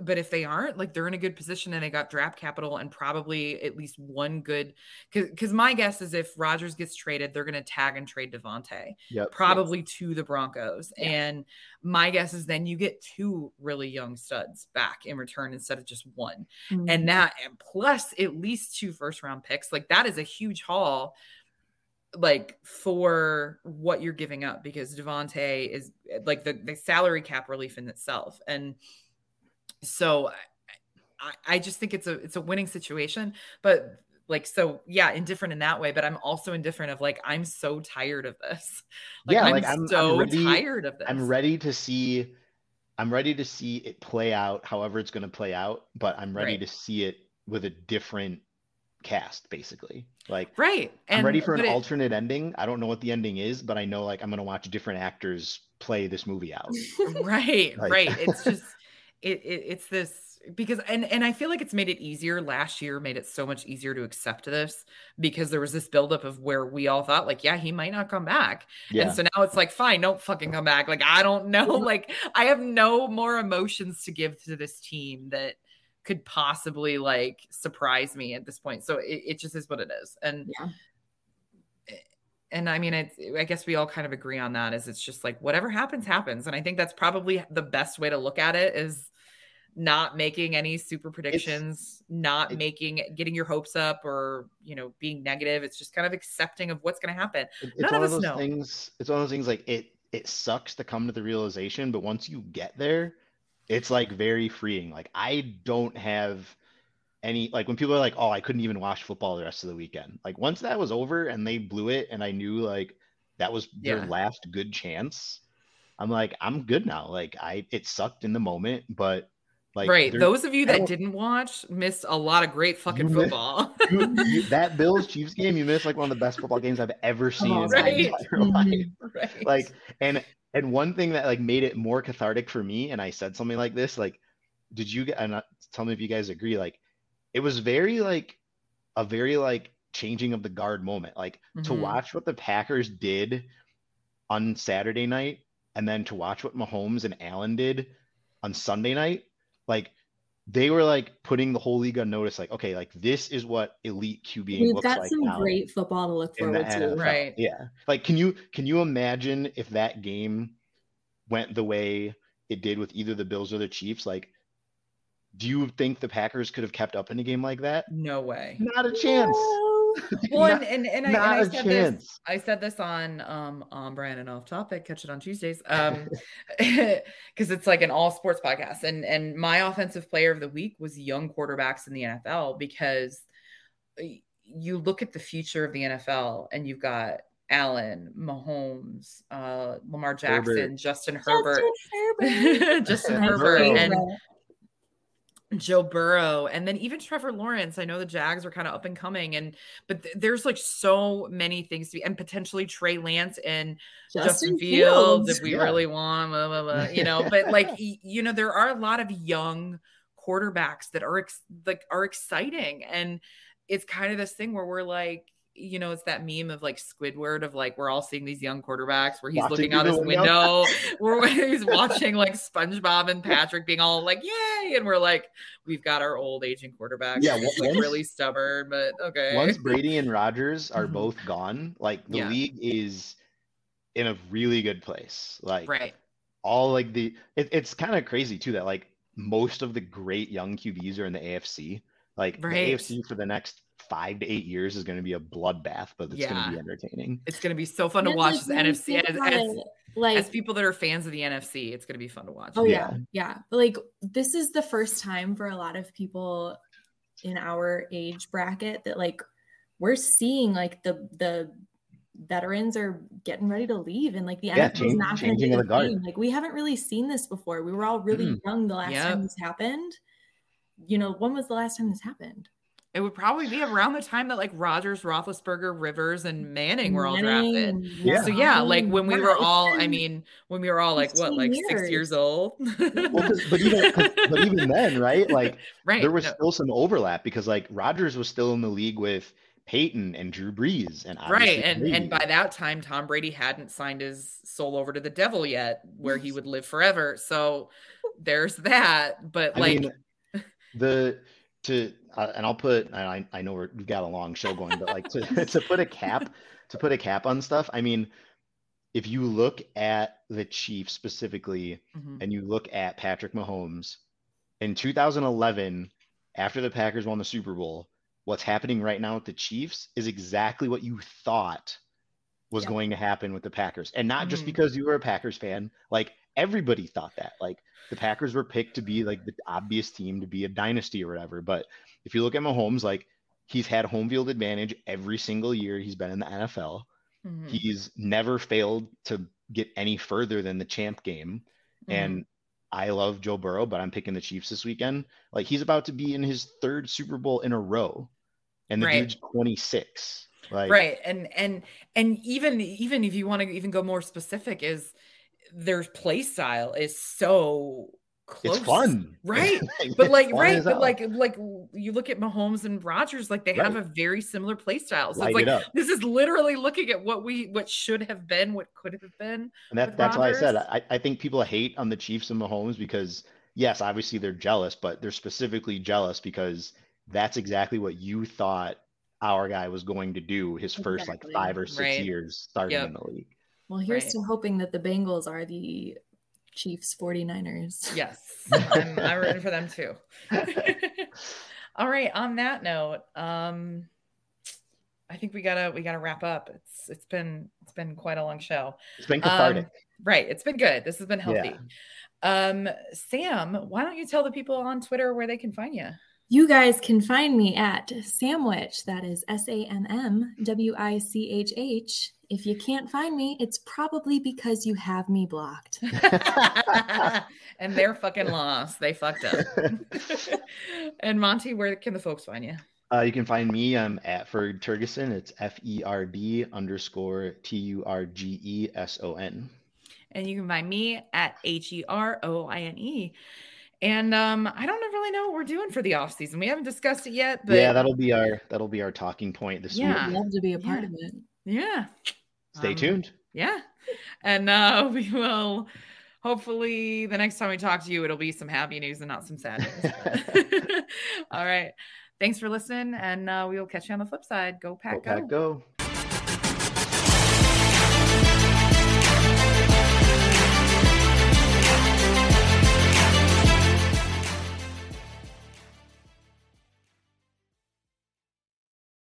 but if they aren't, like they're in a good position and they got draft capital and probably at least one good because my guess is if Rodgers gets traded, they're gonna tag and trade Davante Yep. probably to the Broncos. Yeah. And my guess is then you get two really young studs back in return instead of just one. Mhm. And that and plus at least two first round picks. Like that is a huge haul like for what you're giving up because Davante is like the, the salary cap relief in itself. And so I, I just think it's a it's a winning situation. But like so yeah, indifferent in that way, but I'm also indifferent of like I'm so tired of this. Like Yeah, I'm, like, I'm- I'm so ready- tired of this. I'm ready to see I'm ready to see it play out however it's going to play out, but I'm ready Right. to see it with a different cast basically. Like Right. I'm ready for an it- alternate ending. I don't know what the ending is, but I know like I'm going to watch different actors play this movie out. right Like- right it's just it, it it's this because and and i feel like it's made it easier last year made it so much easier to accept this because there was this buildup of where we all thought like yeah he might not come back Yeah. and so now it's like fine don't fucking come back like i don't know like i have no more emotions to give to this team that could possibly like surprise me at this point so it, it just is what it is and Yeah. and I mean, it's, I guess we all kind of agree on that. Is it's just like whatever happens, happens, and I think that's probably the best way to look at it. Is not making any super predictions, not it- making getting your hopes up, or you know, being negative. It's just kind of accepting of what's going to happen. It- it's None one of of those know. things it's one of those things like it it sucks to come to the realization but once you get there it's like very freeing like i don't have any like when people are like oh i couldn't even watch football the rest of the weekend like once that was over and they blew it and i knew like that was their last good chance i'm like i'm good now like i it sucked in the moment but like right. Those of you that didn't watch missed a lot of great fucking football. you- you- that bills chiefs game you missed like one of the best football games i've ever seen in my Right. entire life right. like and and one thing that like made it more cathartic for me and i said something like this like did you and uh, tell me if you guys agree like it was very like a very like changing of the guard moment like to Mhm. watch what the packers did on saturday night and then to watch what mahomes and allen did on sunday night like they were like putting the whole league on notice like okay like this is what elite qb We've looks got like some now great football to look forward to. NFL. Right. Yeah. Like can you can you imagine if that game went the way it did with either the Bills or the Chiefs? Like do you think the Packers could have kept up in a game like that? no way. Not a chance. Well, Not- and, and, and I, and Not I a said this. I said this on um on Brian and off topic. Catch it on Tuesdays. Um, because it's like an all sports podcast, and and my offensive player of the week was young quarterbacks in the NFL because you look at the future of the NFL and you've got Allen, Mahomes, uh, Lamar Jackson, Herbert. Justin Herbert, Herbert. Justin Herbert, and favorite. Joe Burrow, and then even Trevor Lawrence. I know the Jags are kind of up and coming, and but th- there's like so many things to be, and potentially Trey Lance and Justin, Fields, if we Yeah. really want, blah, blah, blah, you know. But like you know, there are a lot of young quarterbacks that are ex- like are exciting, and it's kind of this thing where we're like. You know, it's that meme of like Squidward of like we're all seeing these young quarterbacks where he's Watching looking out his window. window, where he's watching like SpongeBob and Patrick being all like yay, and we're like we've got our old aging quarterback, Yeah, who's, like really stubborn, but okay. Once Brady and Rodgers are Mhm. both gone, like the Yeah. league is in a really good place. Like right, all like the it, it's kind of crazy too that like most of the great young QBs are in the AFC. Like Right. the AFC for the next five to eight years is going to be a bloodbath, but it's going to be entertaining. it's gonna be so fun to watch like, as NFC as, as, like as people that are fans of the NFC. It's gonna be fun to watch. Oh yeah. Yeah. yeah, But like this is the first time for a lot of people in our age bracket that like we're seeing like the the veterans are getting ready to leave and like the Yeah, NFL is not going to changing be of the the guard. same. Like we haven't really seen this before. We were all really Mm. young the last Yep. time this happened. You know, when was the last time this happened? It would probably be around the time that like Rodgers, Roethlisberger, Rivers, and Manning were all drafted. Yeah. So yeah, like when we were all, I mean, when we were all like what, 15 like six years. years old. Well, 'cause- but even 'cause- but even then, right? Like right. there was no, still some overlap because like Rodgers was still in the league with Peyton and Drew Brees and I right. obviously And and by that time, Tom Brady hadn't signed his soul over to the devil yet, where he would live forever. So there's that. But I like mean, the to uh, and I'll put and I I know we're, we've got a long show going, but like to to put a cap to put a cap on stuff. I mean, if you look at the Chiefs specifically, mhm, and you look at Patrick Mahomes in 2011, after the Packers won the Super Bowl, what's happening right now with the Chiefs is exactly what you thought was Yep. going to happen with the Packers. And not just Mhm. because you were a Packers fan, like everybody thought that. Like the Packers were picked to be like the obvious team to be a dynasty or whatever. But if you look at Mahomes, like he's had home field advantage every single year he's been in the NFL. mhm, He's never failed to get any further than the champ game. mhm. And I love Joe Burrow, but I'm picking the Chiefs this weekend. Like he's about to be in his third Super Bowl in a row, and the Right. dude's 26. Like, right and and and even even if you want to even go more specific is their play style is so close it's fun, right but like right but hell. like like you look at Mahomes and Rodgers like they have a very similar play style so light it's like this is literally looking at what we what should have been what could have been And that, that's why I said I, I think people hate on the Chiefs and Mahomes because yes, obviously they're jealous, but they're specifically jealous because that's exactly what you thought our guy was going to do his first Exactly. like five or six Right. years starting Yep. in the league. Well, here's Right. to hoping that the Bengals are the Chiefs 49ers. yes. I'm, I'm rooting for them too. All right on that note um i think we gotta we gotta wrap up. It's it's been it's been quite a long show. It's been cathartic. Um, right it's been good. This has been healthy. Um sam why don't you tell the people on twitter where they can find you You guys can find me at Samwich. That is S A M M W I C H H. If you can't find me, it's probably because you have me blocked. and they're fucking lost they fucked up and Monte where can the folks find you Uh, you can find me. I'm at Ferd Turgeson. It's F E R D underscore T U R G E S O N. and you can find me at h-e-r-o-i-n-e and um i don't really know what we're doing for the off season we haven't discussed it yet but Yeah, that'll be our that'll be our talking point this Yeah. Week. love to be a part Yeah. of it. yeah Stay Um, tuned. Yeah. And uh we will hopefully the next time we talk to you, it'll be some happy news and not some sad news. All right. Thanks for listening. And uh, we will catch you on the flip side. Go Go pack, go. Pack, go.